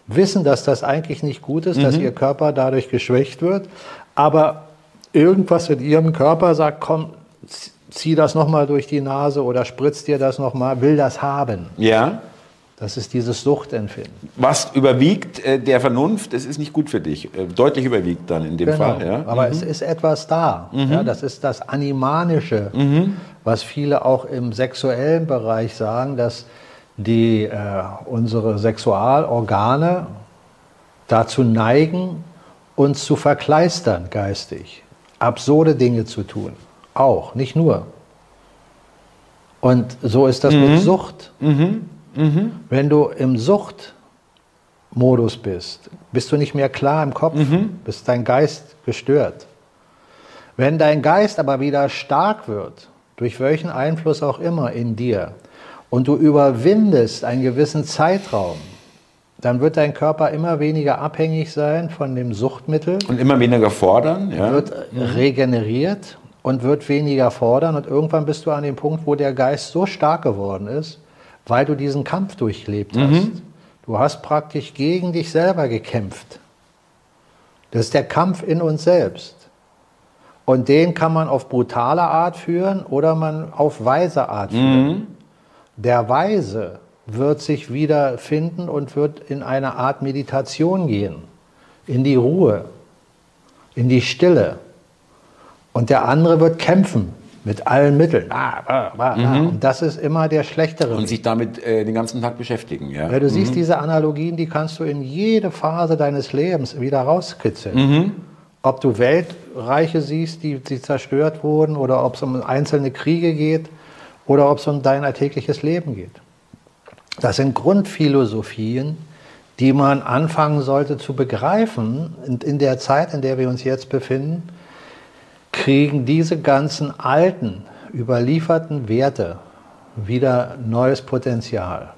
Wissen, dass das eigentlich nicht gut ist, Mhm. dass ihr Körper dadurch geschwächt wird, aber irgendwas in ihrem Körper sagt, komm, zieh das nochmal durch die Nase oder spritz dir das nochmal, will das haben. Ja. Das ist dieses Suchtempfinden. Was überwiegt äh, der Vernunft, das ist nicht gut für dich. Äh, deutlich überwiegt dann in dem Genau. Fall. Ja. Mhm. Aber es ist etwas da. Ja, das ist das Animanische, was viele auch im sexuellen Bereich sagen, dass die, äh, unsere Sexualorgane dazu neigen, uns zu verkleistern geistig, absurde Dinge zu tun. Auch, nicht nur. Und so ist das mit Sucht. Wenn du im Suchtmodus bist, bist du nicht mehr klar im Kopf, bist dein Geist gestört. Wenn dein Geist aber wieder stark wird, durch welchen Einfluss auch immer in dir, und du überwindest einen gewissen Zeitraum, dann wird dein Körper immer weniger abhängig sein von dem Suchtmittel, Und immer weniger fordern. Ja. wird regeneriert und wird weniger fordern und irgendwann bist du an dem Punkt, wo der Geist so stark geworden ist, weil du diesen Kampf durchlebt hast. Du hast praktisch gegen dich selber gekämpft. Das ist der Kampf in uns selbst. Und den kann man auf brutale Art führen oder man auf weise Art führen. Der Weise wird sich wieder finden und wird in eine Art Meditation gehen, in die Ruhe, in die Stille. Und der andere wird kämpfen mit allen Mitteln. Ah, ah, ah, ah. Und das ist immer der schlechtere. Und sich damit äh, den ganzen Tag beschäftigen. Ja. Ja, du siehst diese Analogien, die kannst du in jede Phase deines Lebens wieder rauskitzeln. Ob du Weltreiche siehst, die, die zerstört wurden, oder ob es um einzelne Kriege geht, oder ob es um dein alltägliches Leben geht. Das sind Grundphilosophien, die man anfangen sollte zu begreifen. In der Zeit, in der wir uns jetzt befinden, kriegen diese ganzen alten, überlieferten Werte wieder neues Potenzial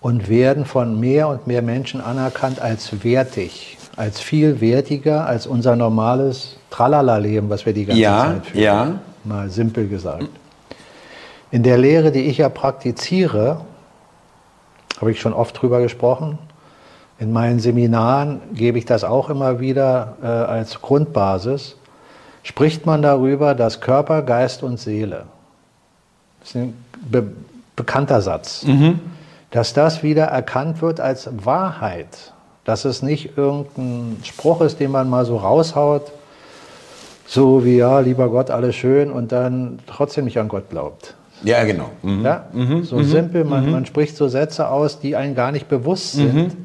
und werden von mehr und mehr Menschen anerkannt als wertig, als viel wertiger als unser normales Tralala-Leben, was wir die ganze Ja, Zeit führen. ja. Mal simpel gesagt. In der Lehre, die ich ja praktiziere, habe ich schon oft drüber gesprochen. In meinen Seminaren gebe ich das auch immer wieder äh, als Grundbasis. Spricht man darüber, dass Körper, Geist und Seele, das ist ein be bekannter Satz, dass das wieder erkannt wird als Wahrheit, dass es nicht irgendein Spruch ist, den man mal so raushaut, so wie ja, lieber Gott, alles schön und dann trotzdem nicht an Gott glaubt. ja, genau. Mhm. Ja? So simpel, man, man spricht so Sätze aus, die einem gar nicht bewusst sind,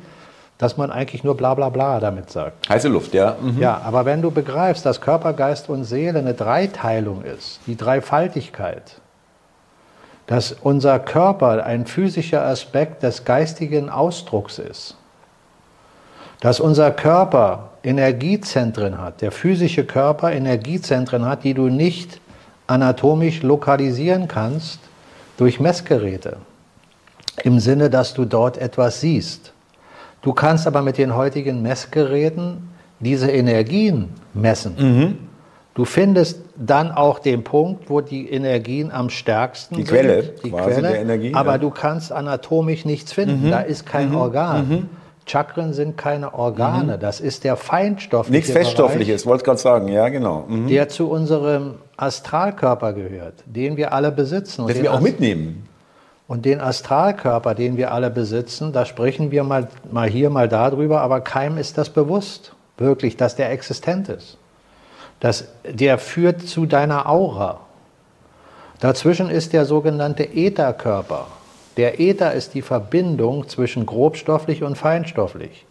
dass man eigentlich nur bla bla bla damit sagt. Heiße Luft, ja. Mhm. Ja, aber wenn du begreifst, dass Körper, Geist und Seele eine Dreiteilung ist, die Dreifaltigkeit, dass unser Körper ein physischer Aspekt des geistigen Ausdrucks ist, dass unser Körper Energiezentren hat, der physische Körper Energiezentren hat, die du nicht anatomisch lokalisieren kannst durch Messgeräte. Im Sinne, dass du dort etwas siehst. Du kannst aber mit den heutigen Messgeräten diese Energien messen. Mhm. Du findest dann auch den Punkt, wo die Energien am stärksten Die sind. Quelle die Quelle, der Energie, aber ja. du kannst anatomisch nichts finden. Mhm. Da ist kein Organ. Chakren sind keine Organe. Das ist der feinstoffliche Mhm. Nichts Feststoffliches, wollte ich gerade sagen, ja, genau. Mhm. der zu unserem Astralkörper gehört, den wir alle besitzen. Und Das den wir auch mitnehmen. Und den Astralkörper, den wir alle besitzen, da sprechen wir mal, mal hier, mal darüber, aber keinem ist das bewusst, wirklich, dass der existent ist. Das, der führt zu deiner Aura. Dazwischen ist der sogenannte Ätherkörper. Der Äther ist die Verbindung zwischen grobstofflich und feinstofflich.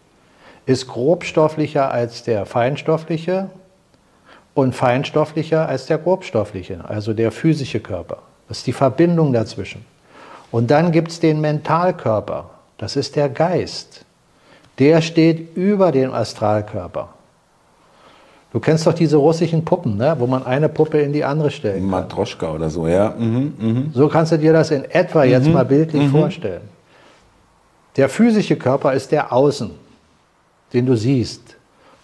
Ist grobstofflicher als der feinstoffliche und feinstofflicher als der grobstoffliche, also der physische Körper. Das ist die Verbindung dazwischen. Und dann gibt es den Mentalkörper, das ist der Geist. Der steht über dem Astralkörper. Du kennst doch diese russischen Puppen, ne? wo man eine Puppe in die andere stellt. Matroschka oder so, ja. Mhm. Mhm. So kannst du dir das in etwa jetzt mal bildlich vorstellen. Der physische Körper ist der Außen, den du siehst.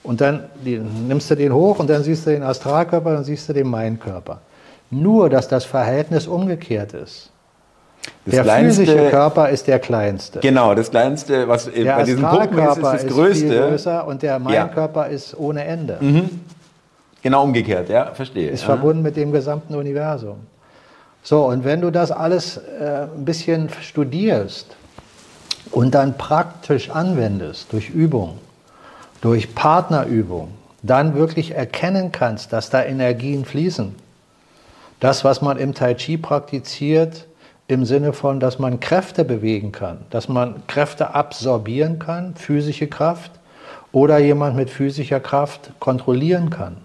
Und dann die, nimmst du den hoch und dann siehst du den Astralkörper, dann siehst du den Mainkörper. Nur, dass das Verhältnis umgekehrt ist. Das der kleinste- physische Körper ist der kleinste. Genau, das kleinste, was Der bei diesen Puppen ist, ist das ist, größte. viel größer und der Mainkörper ist ohne Ende. Genau umgekehrt, ja, verstehe. ist ja. verbunden mit dem gesamten Universum. So, und wenn du das alles äh, ein bisschen studierst und dann praktisch anwendest durch Übung, durch Partnerübung, dann wirklich erkennen kannst, dass da Energien fließen. Das, was man im Tai Chi praktiziert, im Sinne von, dass man Kräfte bewegen kann, dass man Kräfte absorbieren kann, physische Kraft, oder jemand mit physischer Kraft kontrollieren kann,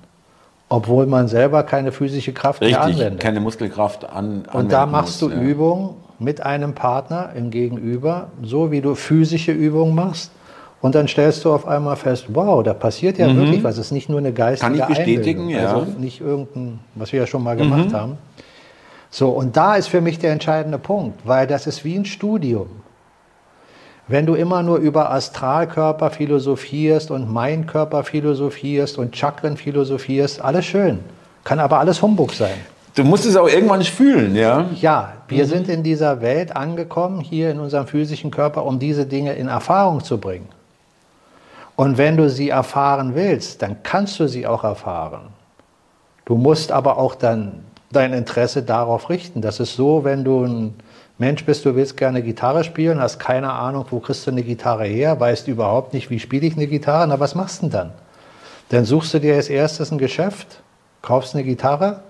obwohl man selber keine physische Kraft mehr Richtig, anwendet. keine Muskelkraft an. Und da machst du muss, ja. Übungen mit einem Partner im Gegenüber, so wie du physische Übungen machst. Und dann stellst du auf einmal fest, wow, da passiert ja wirklich was. Es ist nicht nur eine geistige Mhm. Kann ich bestätigen, Einbildung. ja. Mhm. Also nicht irgendein, was wir ja schon mal gemacht haben. So, und da ist für mich der entscheidende Punkt, weil das ist wie ein Studium. Wenn du immer nur über Astralkörper philosophierst und mein Körper philosophierst und Chakren philosophierst, alles schön. Kann aber alles Humbug sein. Du musst es auch irgendwann fühlen, ja. Ja, wir sind in dieser Welt angekommen, hier in unserem physischen Körper, um diese Dinge in Erfahrung zu bringen. Und wenn du sie erfahren willst, dann kannst du sie auch erfahren. Du musst aber auch dann dein Interesse darauf richten. Das ist so, wenn du ein Mensch bist, du willst gerne Gitarre spielen, hast keine Ahnung, wo kriegst du eine Gitarre her, weißt überhaupt nicht, wie spiele ich eine Gitarre, na was machst du denn dann? Dann suchst du dir als erstes ein Geschäft, kaufst eine Gitarre,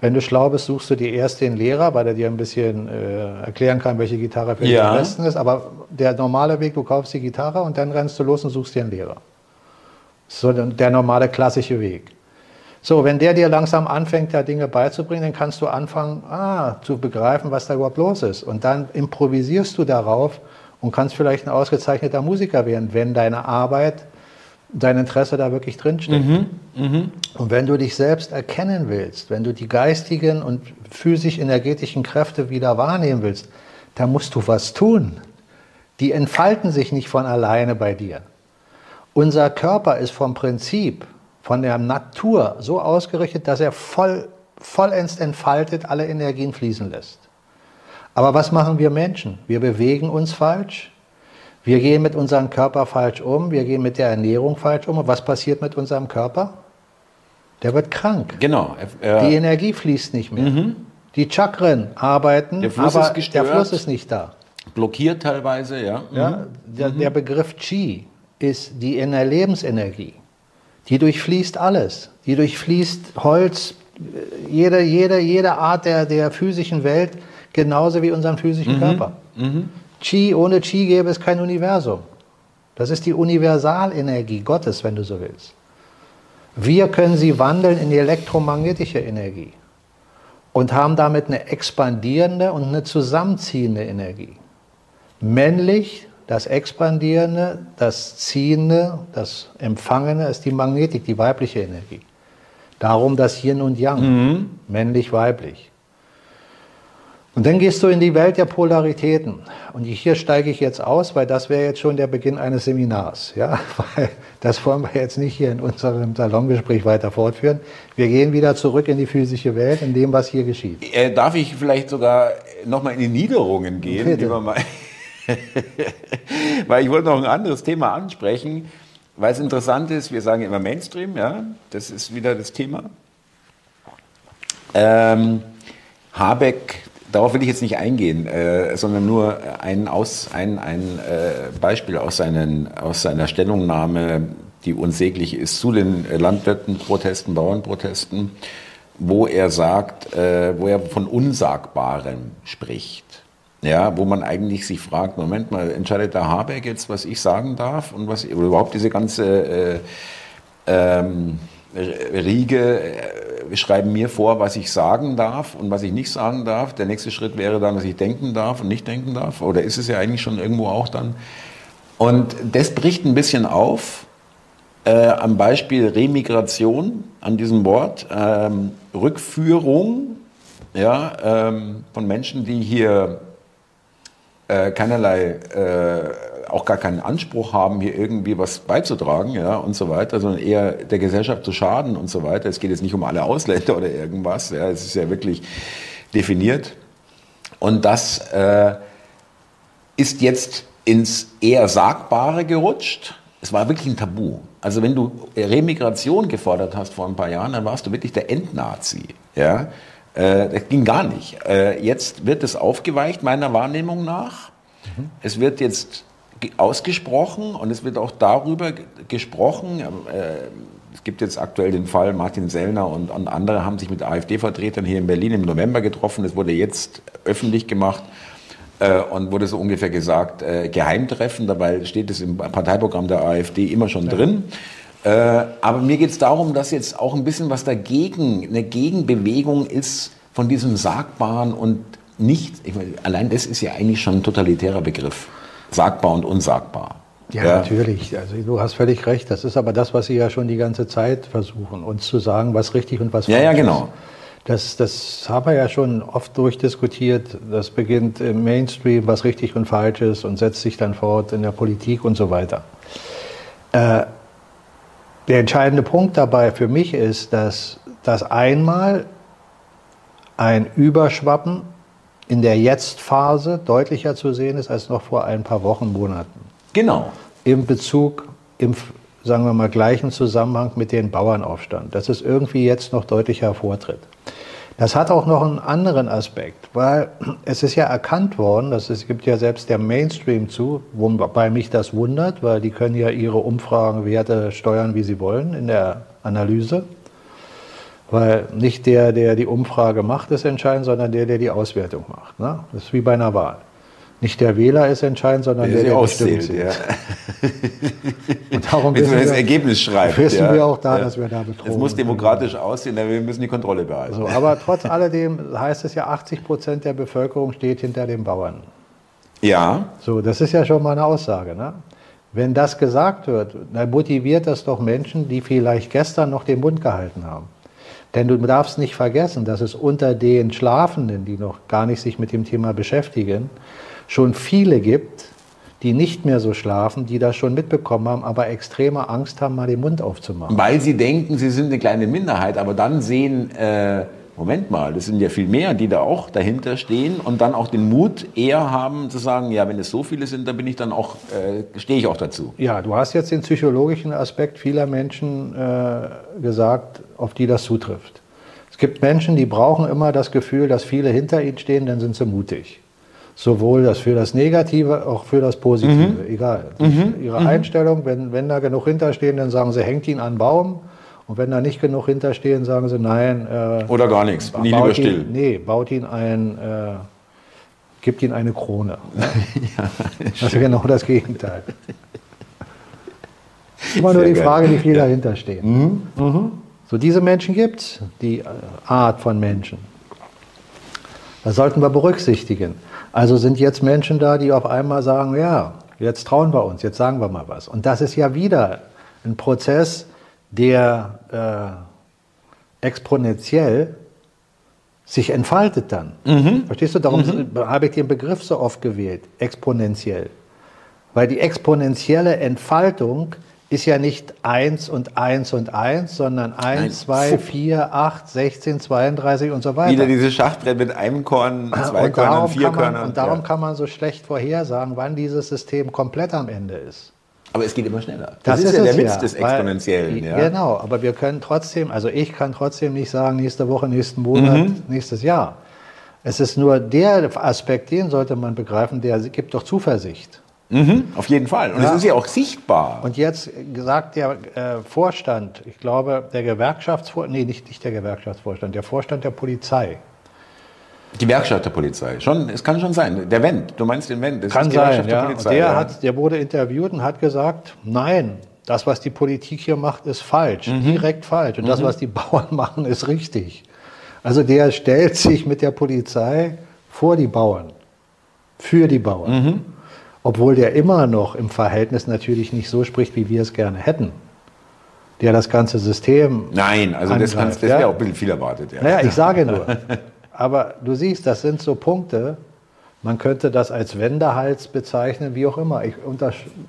wenn du schlau bist, suchst du dir erst den Lehrer, weil er dir ein bisschen äh, erklären kann, welche Gitarre für dich Ja. am besten ist. Aber der normale Weg, du kaufst die Gitarre und dann rennst du los und suchst dir einen Lehrer. So der der normale klassische Weg. So, wenn der dir langsam anfängt, da Dinge beizubringen, dann kannst du anfangen, ah, zu begreifen, was da überhaupt los ist. Und dann improvisierst du darauf und kannst vielleicht ein ausgezeichneter Musiker werden, wenn deine Arbeit, dein Interesse da wirklich drinsteckt. Und wenn du dich selbst erkennen willst, wenn du die geistigen und physisch-energetischen Kräfte wieder wahrnehmen willst, dann musst du was tun. Die entfalten sich nicht von alleine bei dir. Unser Körper ist vom Prinzip, von der Natur so ausgerichtet, dass er voll, vollends entfaltet alle Energien fließen lässt. Aber was machen wir Menschen? Wir bewegen uns falsch, wir gehen mit unserem Körper falsch um, wir gehen mit der Ernährung falsch um. Und was passiert mit unserem Körper? Der wird krank. Genau. Äh, Die Energie fließt nicht mehr. Die Chakren arbeiten, Der Fluss aber der Fluss ist nicht da. blockiert teilweise, ja. Ja? Der, der Begriff Qi ist die Lebensenergie. Die durchfließt alles. Die durchfließt Holz, äh, jede, jede, jede Art der, der physischen Welt, genauso wie unseren physischen Körper. Qi, ohne Qi gäbe es kein Universum. Das ist die Universalenergie Gottes, wenn du so willst. Wir können sie wandeln in die elektromagnetische Energie und haben damit eine expandierende und eine zusammenziehende Energie. Männlich, das Expandierende, das Ziehende, das Empfangene ist die Magnetik, die weibliche Energie. Darum das Yin und Yang, mhm. männlich, weiblich. Und dann gehst du in die Welt der Polaritäten. Und hier steige ich jetzt aus, weil das wäre jetzt schon der Beginn eines Seminars. Ja? Weil das wollen wir jetzt nicht hier in unserem Salongespräch weiter fortführen. Wir gehen wieder zurück in die physische Welt, in dem, was hier geschieht. Äh, darf ich vielleicht sogar nochmal in die Niederungen gehen? Bitte. weil ich wollte noch ein anderes Thema ansprechen, weil es interessant ist, wir sagen immer Mainstream, ja, das ist wieder das Thema. Ähm, Habeck darauf will ich jetzt nicht eingehen, äh, sondern nur ein, aus, ein, ein äh, Beispiel aus, seinen, aus seiner Stellungnahme, die unsäglich ist, zu den Landwirtenprotesten, Bauernprotesten, wo er sagt, äh, wo er von Unsagbarem spricht. Ja, wo man eigentlich sich fragt, Moment mal, entscheidet der Habeck jetzt, was ich sagen darf und was überhaupt diese ganze äh, ähm, Riege äh, schreiben mir vor, was ich sagen darf und was ich nicht sagen darf. Der nächste Schritt wäre dann, dass ich denken darf und nicht denken darf. Oder ist es ja eigentlich schon irgendwo auch dann? Und das bricht ein bisschen auf. Äh, am Beispiel Remigration, an diesem Wort, ähm, Rückführung ja, ähm, von Menschen, die hier äh, keinerlei äh, auch gar keinen Anspruch haben, hier irgendwie was beizutragen, ja, und so weiter, sondern eher der Gesellschaft zu schaden und so weiter. Es geht jetzt nicht um alle Ausländer oder irgendwas, ja, es ist ja wirklich definiert. Und das äh, ist jetzt ins eher Sagbare gerutscht. Es war wirklich ein Tabu. Also wenn du Remigration gefordert hast vor ein paar Jahren, dann warst du wirklich der Endnazi. Ja? Äh, das ging gar nicht. Äh, jetzt wird es aufgeweicht, meiner Wahrnehmung nach. Mhm. Es wird jetzt ausgesprochen und es wird auch darüber gesprochen. Äh, es gibt jetzt aktuell den Fall, Martin Sellner und, und andere haben sich mit AfD-Vertretern hier in Berlin im November getroffen. Das wurde jetzt öffentlich gemacht äh, und wurde so ungefähr gesagt, äh, Geheimtreffen. Dabei steht es im Parteiprogramm der AfD immer schon ja. drin. Äh, aber mir geht es darum, dass jetzt auch ein bisschen was dagegen, eine Gegenbewegung ist von diesem Sagbaren und nicht, ich meine, allein das ist ja eigentlich schon ein totalitärer Begriff sagbar und unsagbar. Ja, ja, natürlich. Also du hast völlig recht. Das ist aber das, was Sie ja schon die ganze Zeit versuchen, uns zu sagen, was richtig und was falsch ist. Ja, ja, genau. Das, das haben wir ja schon oft durchdiskutiert. Das beginnt im Mainstream, was richtig und falsch ist, und setzt sich dann fort in der Politik und so weiter. Äh, der entscheidende Punkt dabei für mich ist, dass das einmal ein Überschwappen in der Jetzt-Phase deutlicher zu sehen ist als noch vor ein paar Wochen, Monaten. Genau. Im Bezug, im, sagen wir mal, gleichen Zusammenhang mit dem Bauernaufstand, dass es irgendwie jetzt noch deutlicher hervortritt. Das hat auch noch einen anderen Aspekt, weil es ist ja erkannt worden, dass es gibt ja selbst der Mainstream zu, wobei mich das wundert, weil die können ja ihre Umfragenwerte steuern, wie sie wollen in der Analyse. Weil nicht der, der die Umfrage macht, ist entscheidend, sondern der, der die Auswertung macht. Ne? Das ist wie bei einer Wahl. Nicht der Wähler ist entscheidend, sondern der, der, der auszählt. Ja. Und darum Wenn man das Ergebnis schreibt. Wissen ja. wir auch da, ja. dass wir da betrogen Es muss demokratisch sind. aussehen, denn wir müssen die Kontrolle behalten. So, aber trotz alledem heißt es ja, 80 Prozent der Bevölkerung steht hinter den Bauern. Ja. So, das ist ja schon mal eine Aussage. Ne? Wenn das gesagt wird, dann motiviert das doch Menschen, die vielleicht gestern noch den Mund gehalten haben. Denn du darfst nicht vergessen, dass es unter den Schlafenden, die noch gar nicht sich mit dem Thema beschäftigen, schon viele gibt, die nicht mehr so schlafen, die das schon mitbekommen haben, aber extreme Angst haben, mal den Mund aufzumachen. Weil sie denken, sie sind eine kleine Minderheit, aber dann sehen, äh, Moment mal, das sind ja viel mehr, die da auch dahinter stehen und dann auch den Mut eher haben zu sagen, ja, wenn es so viele sind, dann bin ich dann auch, äh, stehe ich auch dazu. Ja, du hast jetzt den psychologischen Aspekt vieler Menschen äh, gesagt, auf die das zutrifft. Es gibt Menschen, die brauchen immer das Gefühl, dass viele hinter ihnen stehen, dann sind sie mutig. Sowohl das für das Negative, auch für das Positive. Mhm. Egal. Mhm. Ihre mhm. Einstellung, wenn, wenn da genug hinterstehen, dann sagen sie, hängt ihn an den Baum und wenn da nicht genug hinterstehen, sagen sie nein. Äh, Oder gar nichts, nie lieber still. Ihn, nee, baut ihn ein, äh, gibt ihn eine Krone. ja, das ist genau das Gegenteil. Immer nur die geil. Frage, wie viel ja. dahinter stehen. Mhm. Mhm. So diese Menschen gibt es, die äh, Art von Menschen. Das sollten wir berücksichtigen. Also sind jetzt Menschen da, die auf einmal sagen, ja, jetzt trauen wir uns, jetzt sagen wir mal was. Und das ist ja wieder ein Prozess, der exponentiell sich entfaltet dann. Verstehst du? Darum habe ich den Begriff so oft gewählt, exponentiell. Weil die exponentielle Entfaltung ist ja nicht 1 und 1 und 1, sondern 1, Nein, 2, fupp. 4, 8, 16, 32 und so weiter. Wieder diese Schachbrett mit einem Korn, zwei und Körnern, vier man, Körnern. und darum ja. kann man so schlecht vorhersagen, wann dieses System komplett am Ende ist. Aber es geht immer schneller. Das, ist ja der Witz des weil- Exponentiellen. ja. Genau, aber wir können trotzdem, also ich kann trotzdem nicht sagen, nächste Woche, nächsten Monat, Mhm. nächstes Jahr. Es ist nur der Aspekt, den sollte man begreifen, der gibt doch Zuversicht. Mhm, auf jeden Fall. Und Ja. es ist ja auch sichtbar. Und jetzt sagt der äh, Vorstand, ich glaube, der Gewerkschaftsvorstand, nee, nicht, nicht der Gewerkschaftsvorstand, der Vorstand der Polizei. Die Gewerkschaft der Polizei. Schon, es kann schon sein. Der Wendt, du meinst den Wendt. Das Kann ist die sein, Gewerkschaft ja. der Und Polizei. der, ja. hat, der wurde interviewt und hat gesagt, nein, das, was die Politik hier macht, ist falsch, Mhm. direkt falsch. Und das, was die Bauern machen, ist richtig. Also der stellt sich mit der Polizei vor die Bauern, für die Bauern. Obwohl der immer noch im Verhältnis natürlich nicht so spricht, wie wir es gerne hätten. Der das ganze System Nein, also das, angreift, kannst, das ja. wäre auch ein bisschen viel erwartet. Ja. naja, ich sage nur. Aber du siehst, das sind so Punkte, man könnte das als Wendehals bezeichnen, wie auch immer. Ich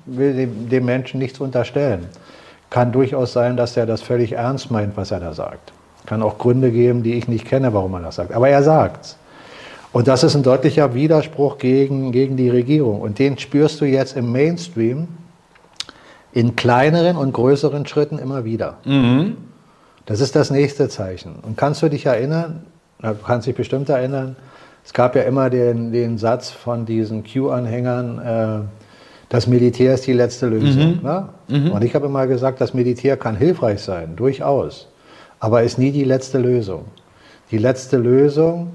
will dem, dem Menschen nichts unterstellen. Kann durchaus sein, dass er das völlig ernst meint, was er da sagt. Kann auch Gründe geben, die ich nicht kenne, warum er das sagt. Aber er sagt's. Und das ist ein deutlicher Widerspruch gegen, gegen die Regierung. Und den spürst du jetzt im Mainstream in kleineren und größeren Schritten immer wieder. Das ist das nächste Zeichen. Und kannst du dich erinnern, du kannst dich bestimmt erinnern, es gab ja immer den, den Satz von diesen Q-Anhängern, äh, das Militär ist die letzte Lösung. Ne? Und ich habe immer gesagt, das Militär kann hilfreich sein, durchaus, aber ist nie die letzte Lösung. Die letzte Lösung,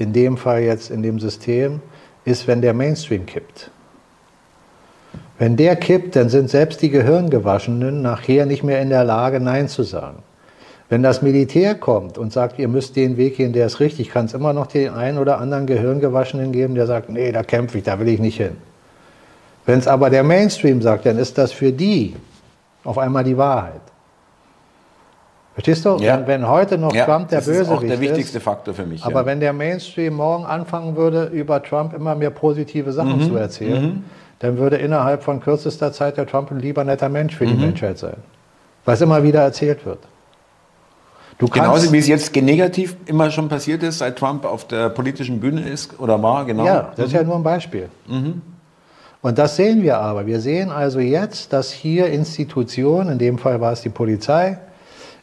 in dem Fall jetzt in dem System, ist, wenn der Mainstream kippt. Wenn der kippt, dann sind selbst die Gehirngewaschenen nachher nicht mehr in der Lage, Nein zu sagen. Wenn das Militär kommt und sagt, ihr müsst den Weg gehen, der ist richtig, kann es immer noch den einen oder anderen Gehirngewaschenen geben, der sagt, nee, da kämpfe ich, da will ich nicht hin. Wenn es aber der Mainstream sagt, dann ist das für die auf einmal die Wahrheit. Verstehst du? Ja. Wenn, wenn heute noch Ja, Trump der das ist auch Bösewicht der wichtigste ist, Faktor für mich. aber ja. wenn der Mainstream morgen anfangen würde, über Trump immer mehr positive Sachen Mhm. zu erzählen, dann würde innerhalb von kürzester Zeit der Trump ein lieber netter Mensch für die Mhm. Menschheit sein. Was immer wieder erzählt wird. Du Genauso wie es jetzt negativ immer schon passiert ist, seit Trump auf der politischen Bühne ist oder war, genau. Ja, das ist ja nur ein Beispiel. Und das sehen wir aber. Wir sehen also jetzt, dass hier Institutionen, in dem Fall war es die Polizei,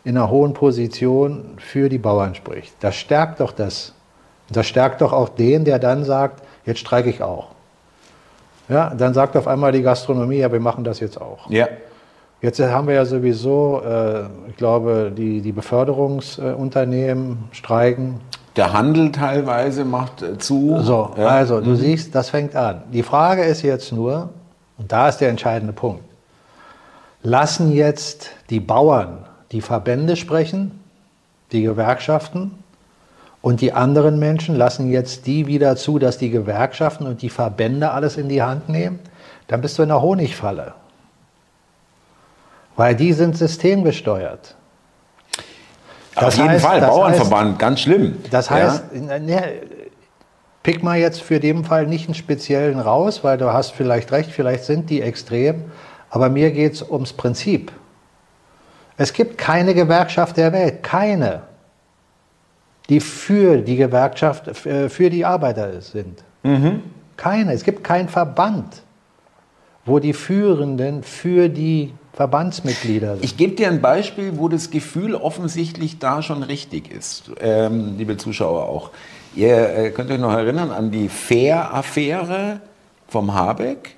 in einer hohen Position für die Bauern spricht. Das stärkt doch das. Das stärkt doch auch den, der dann sagt, jetzt streike ich auch. Ja, dann sagt auf einmal die Gastronomie, ja, wir machen das jetzt auch. Ja. Jetzt haben wir ja sowieso, äh, ich glaube, die, die Beförderungsunternehmen streiken. Der Handel teilweise macht äh, zu. So, ja. also du siehst, das fängt an. Die Frage ist jetzt nur, und da ist der entscheidende Punkt, lassen jetzt die Bauern die Verbände sprechen, die Gewerkschaften, und die anderen Menschen lassen jetzt die wieder zu, dass die Gewerkschaften und die Verbände alles in die Hand nehmen, dann bist du in der Honigfalle. Weil die sind systemgesteuert. Auf Das jeden heißt- Fall, Bauernverband, ganz schlimm. Das Ja. heißt, ne, pick mal jetzt für den Fall nicht einen speziellen raus, weil du hast vielleicht recht, vielleicht sind die extrem, aber mir geht es ums Prinzip. Es gibt keine Gewerkschaft der Welt, keine, die für die Gewerkschaft, äh, für die Arbeiter sind. Keine. Es gibt keinen Verband, wo die Führenden für die Verbandsmitglieder sind. Ich gebe dir ein Beispiel, wo das Gefühl offensichtlich da schon richtig ist, ähm, liebe Zuschauer auch. Ihr äh, könnt euch noch erinnern an die Fähr-Affäre vom Habeck,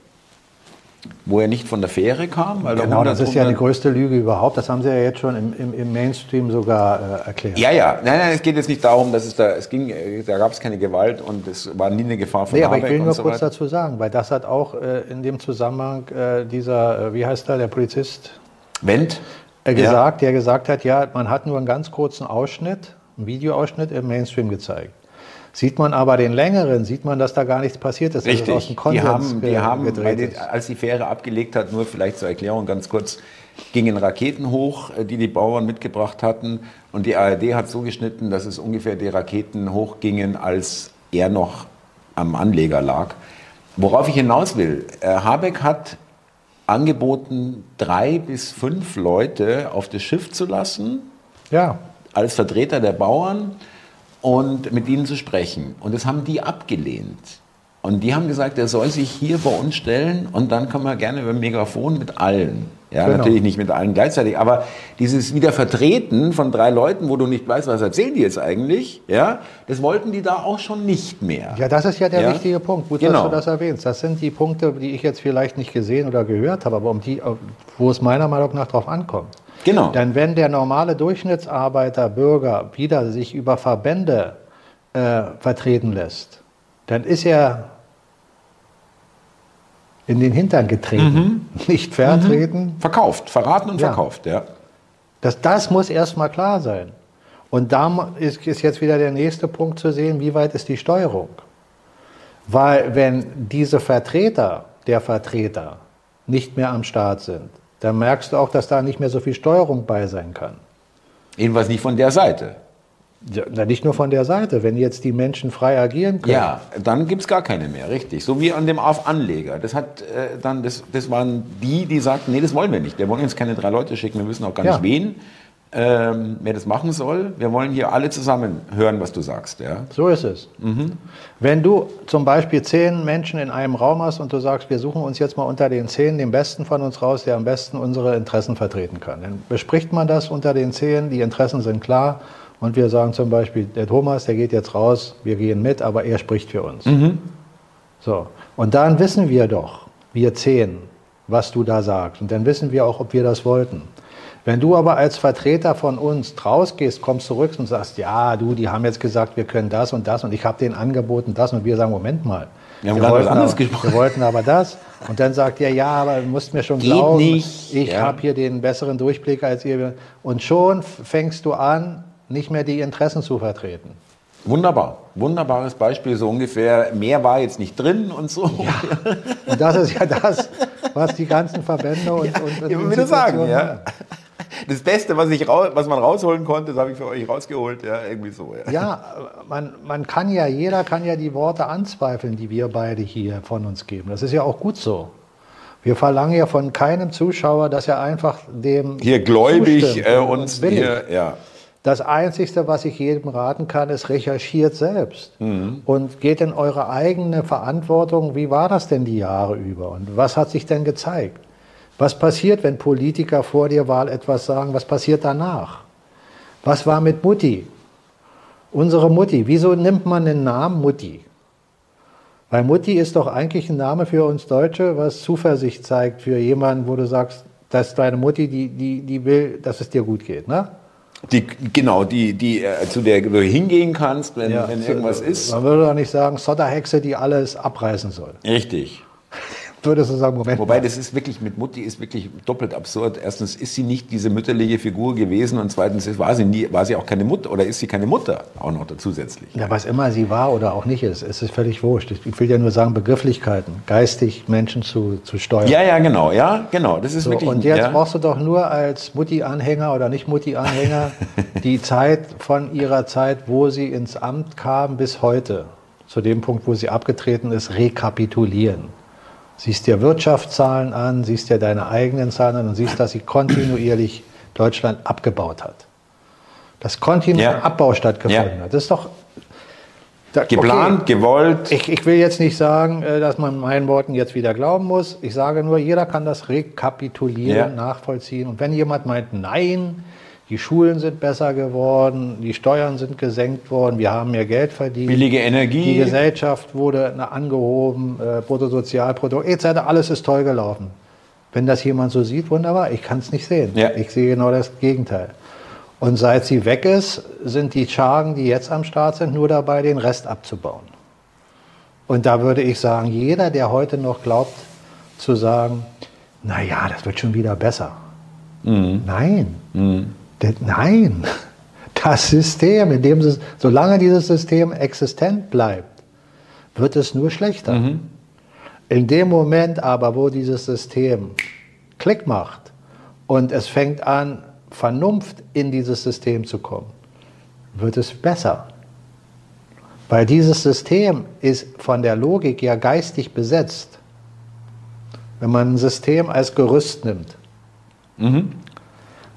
wo er nicht von der Fähre kam. Weil da Genau, das ist ja die 100 größte Lüge überhaupt. Das haben sie ja jetzt schon im, im, im Mainstream sogar äh, erklärt. Ja, ja, nein, nein, es geht jetzt nicht darum, dass es da, es ging, äh, da gab es keine Gewalt und es war nie eine Gefahr von Nee, aber ich Habeck will nur so kurz weiter. dazu sagen, weil das hat auch äh, in dem Zusammenhang äh, dieser, äh, wie heißt er, der Polizist, Wendt? äh, Ja. gesagt, der gesagt hat, ja, man hat nur einen ganz kurzen Ausschnitt, einen Videoausschnitt im Mainstream gezeigt. Sieht man aber den längeren, sieht man, dass da gar nichts passiert ist. Richtig. aus dem die haben, die haben den, als die Fähre abgelegt hat, nur vielleicht zur Erklärung ganz kurz, gingen Raketen hoch, äh, die die Bauern mitgebracht hatten. Und die ARD hat so geschnitten, dass es ungefähr die Raketen hochgingen, als er noch am Anleger lag. Worauf ich hinaus will, äh, Habeck hat angeboten, drei bis fünf Leute auf das Schiff zu lassen. Ja. Als Vertreter der Bauern und mit ihnen zu sprechen. Und das haben die abgelehnt. Und die haben gesagt, er soll sich hier vor uns stellen und dann kann man gerne über Megafon mit allen. Ja, genau. natürlich nicht mit allen gleichzeitig, aber dieses Wiedervertreten von drei Leuten, wo du nicht weißt, was erzählen die jetzt eigentlich, ja, das wollten die da auch schon nicht mehr. Ja, das ist ja der ja? wichtige Punkt. Gut, genau. dass du das erwähnst. Das sind die Punkte, die ich jetzt vielleicht nicht gesehen oder gehört habe, aber um die, wo es meiner Meinung nach drauf ankommt. Genau. Denn wenn der normale Durchschnittsarbeiter, Bürger wieder sich über Verbände äh, vertreten lässt, dann ist er in den Hintern getreten, mhm. nicht vertreten. Mhm. Verkauft, verraten und ja. verkauft, ja. Das, das muss erstmal klar sein. Und da ist, ist jetzt wieder der nächste Punkt zu sehen, wie weit ist die Steuerung. Weil wenn diese Vertreter der Vertreter nicht mehr am Start sind, dann merkst du auch, dass da nicht mehr so viel Steuerung bei sein kann. Jedenfalls nicht von der Seite. Ja, nicht nur von der Seite. Wenn jetzt die Menschen frei agieren können. Ja, dann gibt es gar keine mehr, richtig. So wie an dem Auf-Anleger. Das, hat, äh, dann, das, das waren die, die sagten, nee, das wollen wir nicht. Wir wollen uns keine drei Leute schicken, wir wissen auch gar ja. nicht wen ähm, wer das machen soll. Wir wollen hier alle zusammen hören, was du sagst. Ja? So ist es. Mhm. Wenn du zum Beispiel zehn Menschen in einem Raum hast und du sagst, wir suchen uns jetzt mal unter den zehn den Besten von uns raus, der am besten unsere Interessen vertreten kann, dann bespricht man das unter den zehn, die Interessen sind klar und wir sagen zum Beispiel, der Thomas, der geht jetzt raus, wir gehen mit, aber er spricht für uns. Mhm. So. Und dann wissen wir doch, wir zehn, was du da sagst. Und dann wissen wir auch, ob wir das wollten. Wenn du aber als Vertreter von uns rausgehst, kommst zurück und sagst, ja, du, die haben jetzt gesagt, wir können das und das und ich habe denen angeboten das und wir sagen, Moment mal. Wir, haben wir, wollten, aber, wir wollten aber das. Und dann sagt ihr, ja, aber du musst mir schon Geht glauben, nicht. ich ja. habe hier den besseren Durchblick als ihr. Und schon fängst du an, nicht mehr die Interessen zu vertreten. Wunderbar, wunderbares Beispiel, so ungefähr. Mehr war jetzt nicht drin und so. Ja. Und das ist ja das, was die ganzen Verbände und, ja, und, und ich würde sagen, ja das Beste, was, ich was man rausholen konnte, das habe ich für euch rausgeholt. Ja, irgendwie so. Ja, ja man, man kann ja, jeder kann ja die Worte anzweifeln, die wir beide hier von uns geben. Das ist ja auch gut so. Wir verlangen ja von keinem Zuschauer, dass er einfach dem. Hier gläubig äh, uns hier, ja. Das Einzige, was ich jedem raten kann, ist, recherchiert selbst mhm. und geht in eure eigene Verantwortung. Wie war das denn die Jahre über und was hat sich denn gezeigt? Was passiert, wenn Politiker vor der Wahl etwas sagen? Was passiert danach? Was war mit Mutti? Unsere Mutti. Wieso nimmt man den Namen Mutti? Weil Mutti ist doch eigentlich ein Name für uns Deutsche, was Zuversicht zeigt für jemanden, wo du sagst, dass deine Mutti, die, die, die will, dass es dir gut geht, ne? Die, genau, die, die, äh, zu der du hingehen kannst, wenn, ja, wenn irgendwas ist. Man würde doch nicht sagen, Sodderhexe, die alles abreißen soll. Richtig würdest du sagen, Moment. Wobei, mal. das ist wirklich, mit Mutti ist wirklich doppelt absurd. Erstens ist sie nicht diese mütterliche Figur gewesen und zweitens war sie nie, war sie auch keine Mutter oder ist sie keine Mutter auch noch zusätzlich. Ja, was immer sie war oder auch nicht ist, ist es völlig wurscht. Ich will ja nur sagen, Begrifflichkeiten, geistig Menschen zu, zu steuern. Ja, ja, genau, ja, genau. Das ist so, wirklich. Und jetzt ja. brauchst du doch nur als Mutti-Anhänger oder nicht Mutti-Anhänger die Zeit von ihrer Zeit, wo sie ins Amt kam, bis heute zu dem Punkt, wo sie abgetreten ist, rekapitulieren siehst dir Wirtschaftszahlen an, siehst dir deine eigenen Zahlen an und siehst, dass sie kontinuierlich Deutschland abgebaut hat. Dass kontinuierlich ja. Abbau stattgefunden ja. hat. Das ist doch da, geplant, okay. gewollt. Ich, ich, will jetzt nicht sagen, äh, dass man meinen Worten jetzt wieder glauben muss. Ich sage nur, jeder kann das rekapitulieren, ja. nachvollziehen. Und wenn jemand meint, nein, die Schulen sind besser geworden, die Steuern sind gesenkt worden, wir haben mehr Geld verdient. Billige Energie. Die Gesellschaft wurde angehoben, äh, Bruttosozialprodukt etc. Alles ist toll gelaufen. Wenn das jemand so sieht, wunderbar. Ich kann es nicht sehen. Ja. Ich sehe genau das Gegenteil. Und seit sie weg ist, sind die Chargen, die jetzt am Start sind, nur dabei, den Rest abzubauen. Und da würde ich sagen, jeder, der heute noch glaubt, zu sagen, naja, das wird schon wieder besser. Mhm. Nein. Mhm. Nein, Das System, in dem es, solange dieses System existent bleibt, wird es nur schlechter. Mhm. In dem Moment aber, wo dieses System Klick macht und es fängt an, Vernunft in dieses System zu kommen, wird es besser. Weil dieses System ist von der Logik ja geistig besetzt. Wenn man ein System als Gerüst nimmt, mhm.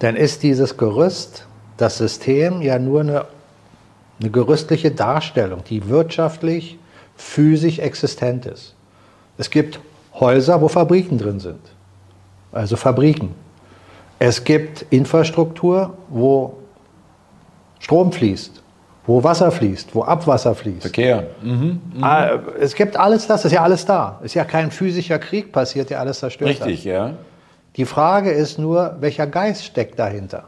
Dann ist dieses Gerüst, das System ja nur eine, eine gerüstliche Darstellung, die wirtschaftlich, physisch existent ist. Es gibt Häuser, wo Fabriken drin sind, also Fabriken. Es gibt Infrastruktur, wo Strom fließt, wo Wasser fließt, wo Abwasser fließt. Verkehr. Mhm, mh. Es gibt alles das, ist ja alles da. Ist ja kein physischer Krieg passiert, der alles zerstört Richtig, hat. Richtig, ja. Die Frage ist nur, welcher Geist steckt dahinter?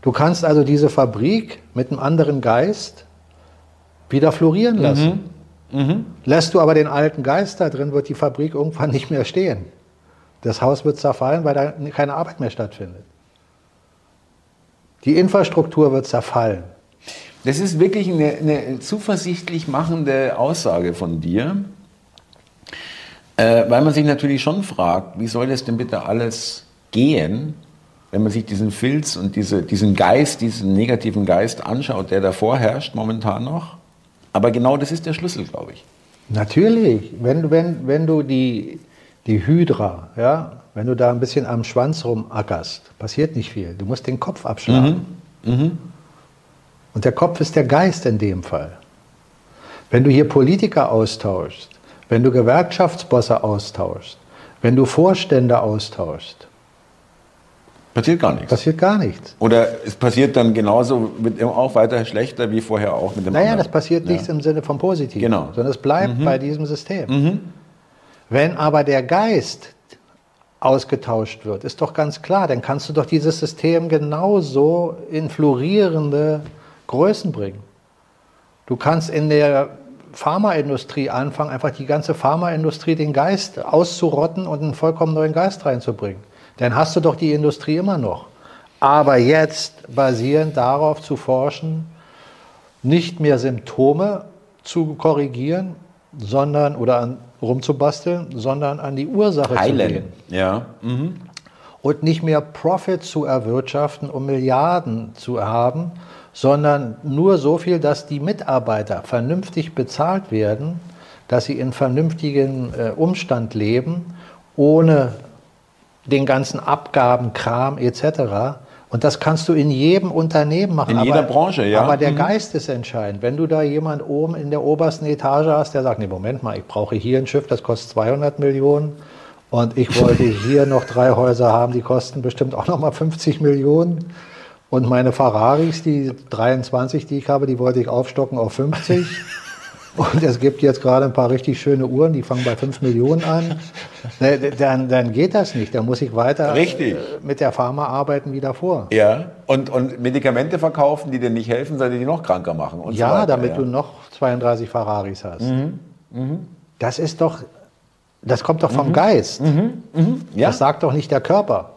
Du kannst also diese Fabrik mit einem anderen Geist wieder florieren lassen. Mhm. Mhm. Lässt du aber den alten Geist da drin, wird die Fabrik irgendwann nicht mehr stehen. Das Haus wird zerfallen, weil da keine Arbeit mehr stattfindet. Die Infrastruktur wird zerfallen. Das ist wirklich eine, eine zuversichtlich machende Aussage von dir, äh, weil man sich natürlich schon fragt, wie soll das denn bitte alles gehen, wenn man sich diesen Filz und diese, diesen Geist, diesen negativen Geist anschaut, der davor herrscht momentan noch. Aber genau das ist der Schlüssel, glaube ich. Natürlich, wenn, wenn, wenn du die, die Hydra, ja, wenn du da ein bisschen am Schwanz rumackerst, passiert nicht viel. Du musst den Kopf abschlagen. Mhm. Mhm. Und der Kopf ist der Geist in dem Fall. Wenn du hier Politiker austauschst, wenn du Gewerkschaftsbosse austauschst, wenn du Vorstände austauschst, Passiert gar nichts. Passiert gar nichts. Oder es passiert dann genauso, wird auch weiter schlechter wie vorher auch mit dem Naja, anderen. das passiert ja. nichts im Sinne von positiv, genau. sondern es bleibt mhm. bei diesem System. Mhm. Wenn aber der Geist ausgetauscht wird, ist doch ganz klar, dann kannst du doch dieses System genauso in florierende Größen bringen. Du kannst in der Pharmaindustrie anfangen, einfach die ganze Pharmaindustrie den Geist auszurotten und einen vollkommen neuen Geist reinzubringen. Dann hast du doch die Industrie immer noch. Aber jetzt basierend darauf zu forschen, nicht mehr Symptome zu korrigieren, sondern oder an, rumzubasteln, sondern an die Ursache Heilen. zu gehen. Ja. Mhm. Und nicht mehr Profit zu erwirtschaften, um Milliarden zu haben, sondern nur so viel, dass die Mitarbeiter vernünftig bezahlt werden, dass sie in vernünftigen äh, Umstand leben, ohne den ganzen Abgaben, Kram etc. Und das kannst du in jedem Unternehmen machen. In aber, jeder Branche, ja. Aber der mhm. Geist ist entscheidend. Wenn du da jemand oben in der obersten Etage hast, der sagt, nee, Moment mal, ich brauche hier ein Schiff, das kostet 200 Millionen. Und ich wollte hier noch drei Häuser haben, die kosten bestimmt auch noch mal 50 Millionen. Und meine Ferraris, die 23, die ich habe, die wollte ich aufstocken auf 50. Und es gibt jetzt gerade ein paar richtig schöne Uhren, die fangen bei 5 Millionen an. Dann, dann geht das nicht. Dann muss ich weiter richtig. Äh, mit der Pharma arbeiten wie davor. Ja, und, und Medikamente verkaufen, die dir nicht helfen, sondern die noch kranker machen. ja, so weiter, damit ja. du noch 32 Ferraris hast. Mhm. Mhm. Das ist doch, das kommt doch vom mhm. Geist. Mhm. Mhm. Ja. Das sagt doch nicht der Körper.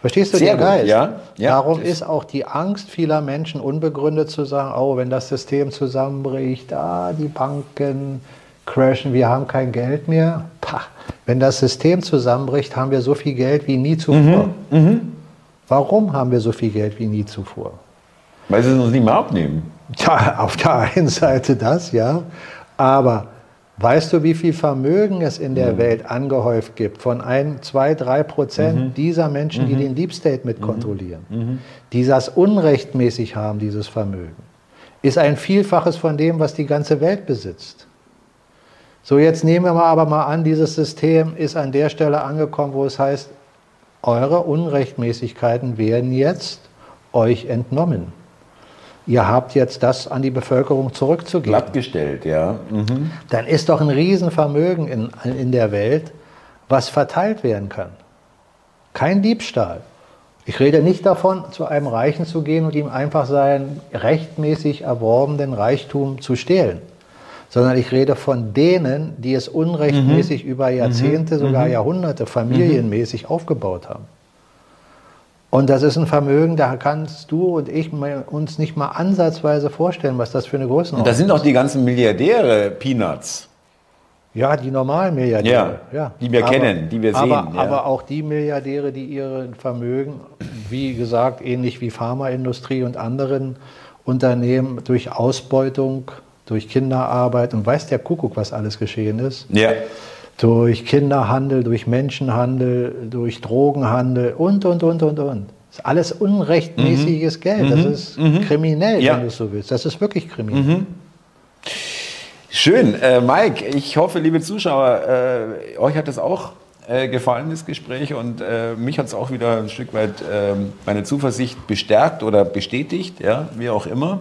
Verstehst du Sehr den Geist? Ja, ja, Darum ist auch die Angst vieler Menschen unbegründet zu sagen, oh, wenn das System zusammenbricht, ah, die Banken crashen, wir haben kein Geld mehr. Pah. Wenn das System zusammenbricht, haben wir so viel Geld wie nie zuvor. Mhm, mh. Warum haben wir so viel Geld wie nie zuvor? Weil sie es uns nicht mehr abnehmen. Ja, auf der einen Seite das, ja. Aber Weißt du, wie viel Vermögen es in der mhm. Welt angehäuft gibt von ein, zwei, drei Prozent mhm. dieser Menschen, die mhm. den Deep State mit mhm. kontrollieren, mhm. die das unrechtmäßig haben, dieses Vermögen, ist ein Vielfaches von dem, was die ganze Welt besitzt. So, jetzt nehmen wir aber mal an, dieses System ist an der Stelle angekommen, wo es heißt, eure Unrechtmäßigkeiten werden jetzt euch entnommen ihr habt jetzt das an die Bevölkerung zurückzugeben. Glattgestellt, ja. Mhm. Dann ist doch ein Riesenvermögen in, in der Welt, was verteilt werden kann. Kein Diebstahl. Ich rede nicht davon, zu einem Reichen zu gehen und ihm einfach seinen rechtmäßig erworbenen Reichtum zu stehlen, sondern ich rede von denen, die es unrechtmäßig mhm. über Jahrzehnte, mhm. sogar mhm. Jahrhunderte familienmäßig aufgebaut haben. Und das ist ein Vermögen, da kannst du und ich uns nicht mal ansatzweise vorstellen, was das für eine Größenordnung ist. Und da sind auch die ganzen Milliardäre Peanuts. Ja, die normalen Milliardäre. Ja, ja. Die wir aber, kennen, die wir sehen. Aber, ja. aber auch die Milliardäre, die ihre Vermögen, wie gesagt, ähnlich wie Pharmaindustrie und anderen Unternehmen durch Ausbeutung, durch Kinderarbeit und weiß der Kuckuck, was alles geschehen ist. Ja. Durch Kinderhandel, durch Menschenhandel, durch Drogenhandel und, und, und, und, und. Das ist alles unrechtmäßiges mhm. Geld. Das mhm. ist mhm. kriminell, ja. wenn du es so willst. Das ist wirklich kriminell. Mhm. Schön. Äh, Mike, ich hoffe, liebe Zuschauer, äh, euch hat es auch äh, gefallen, das Gespräch. Und äh, mich hat es auch wieder ein Stück weit ähm, meine Zuversicht bestärkt oder bestätigt, ja, wie auch immer.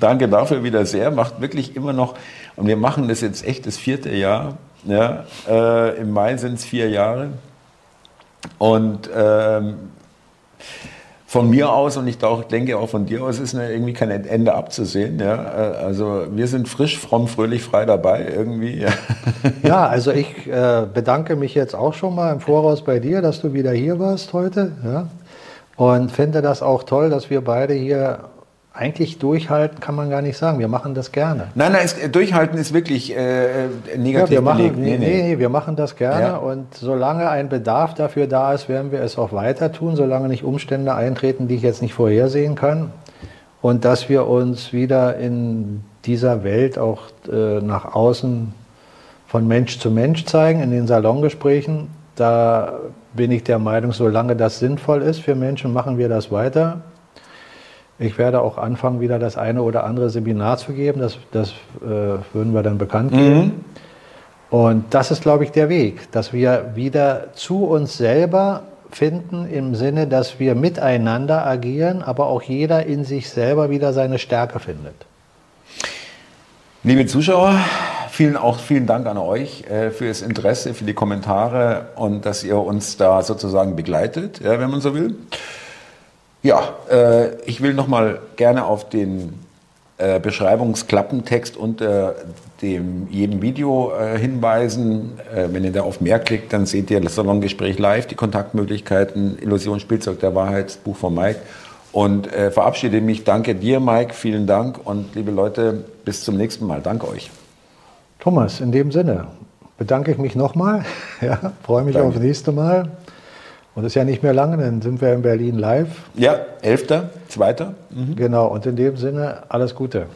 Danke dafür wieder sehr. Macht wirklich immer noch, und wir machen das jetzt echt das vierte Jahr. Ja, äh, Im Mai sind es vier Jahre. Und ähm, von mir aus und ich denke auch von dir aus ist irgendwie kein Ende abzusehen. Ja? Also wir sind frisch, fromm, fröhlich, frei dabei irgendwie. Ja, ja also ich äh, bedanke mich jetzt auch schon mal im Voraus bei dir, dass du wieder hier warst heute. Ja? Und finde das auch toll, dass wir beide hier eigentlich durchhalten kann man gar nicht sagen. Wir machen das gerne. Nein, nein, es, durchhalten ist wirklich äh, negativ ja, wir machen, nee, nee, nee, wir machen das gerne. Ja. Und solange ein Bedarf dafür da ist, werden wir es auch weiter tun, solange nicht Umstände eintreten, die ich jetzt nicht vorhersehen kann. Und dass wir uns wieder in dieser Welt auch äh, nach außen von Mensch zu Mensch zeigen, in den Salongesprächen. Da bin ich der Meinung, solange das sinnvoll ist für Menschen, machen wir das weiter. Ich werde auch anfangen, wieder das eine oder andere Seminar zu geben. Das, das äh, würden wir dann bekannt geben. Mhm. Und das ist, glaube ich, der Weg, dass wir wieder zu uns selber finden im Sinne, dass wir miteinander agieren, aber auch jeder in sich selber wieder seine Stärke findet. Liebe Zuschauer, vielen, auch vielen Dank an euch äh, für das Interesse, für die Kommentare und dass ihr uns da sozusagen begleitet, ja, wenn man so will. Ja, äh, ich will nochmal gerne auf den äh, Beschreibungsklappentext unter dem, jedem Video äh, hinweisen. Äh, wenn ihr da auf mehr klickt, dann seht ihr das Salongespräch live, die Kontaktmöglichkeiten, Illusion, Spielzeug der Wahrheit, das Buch von Mike. Und äh, verabschiede mich. Danke dir, Mike. Vielen Dank. Und liebe Leute, bis zum nächsten Mal. Danke euch. Thomas, in dem Sinne bedanke ich mich nochmal. Ja, freue mich Danke. aufs nächste Mal. Und das ist ja nicht mehr lange, dann sind wir in Berlin live. Ja, 11. 2. Mhm. Genau, und in dem Sinne alles Gute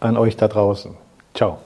an euch da draußen. Ciao.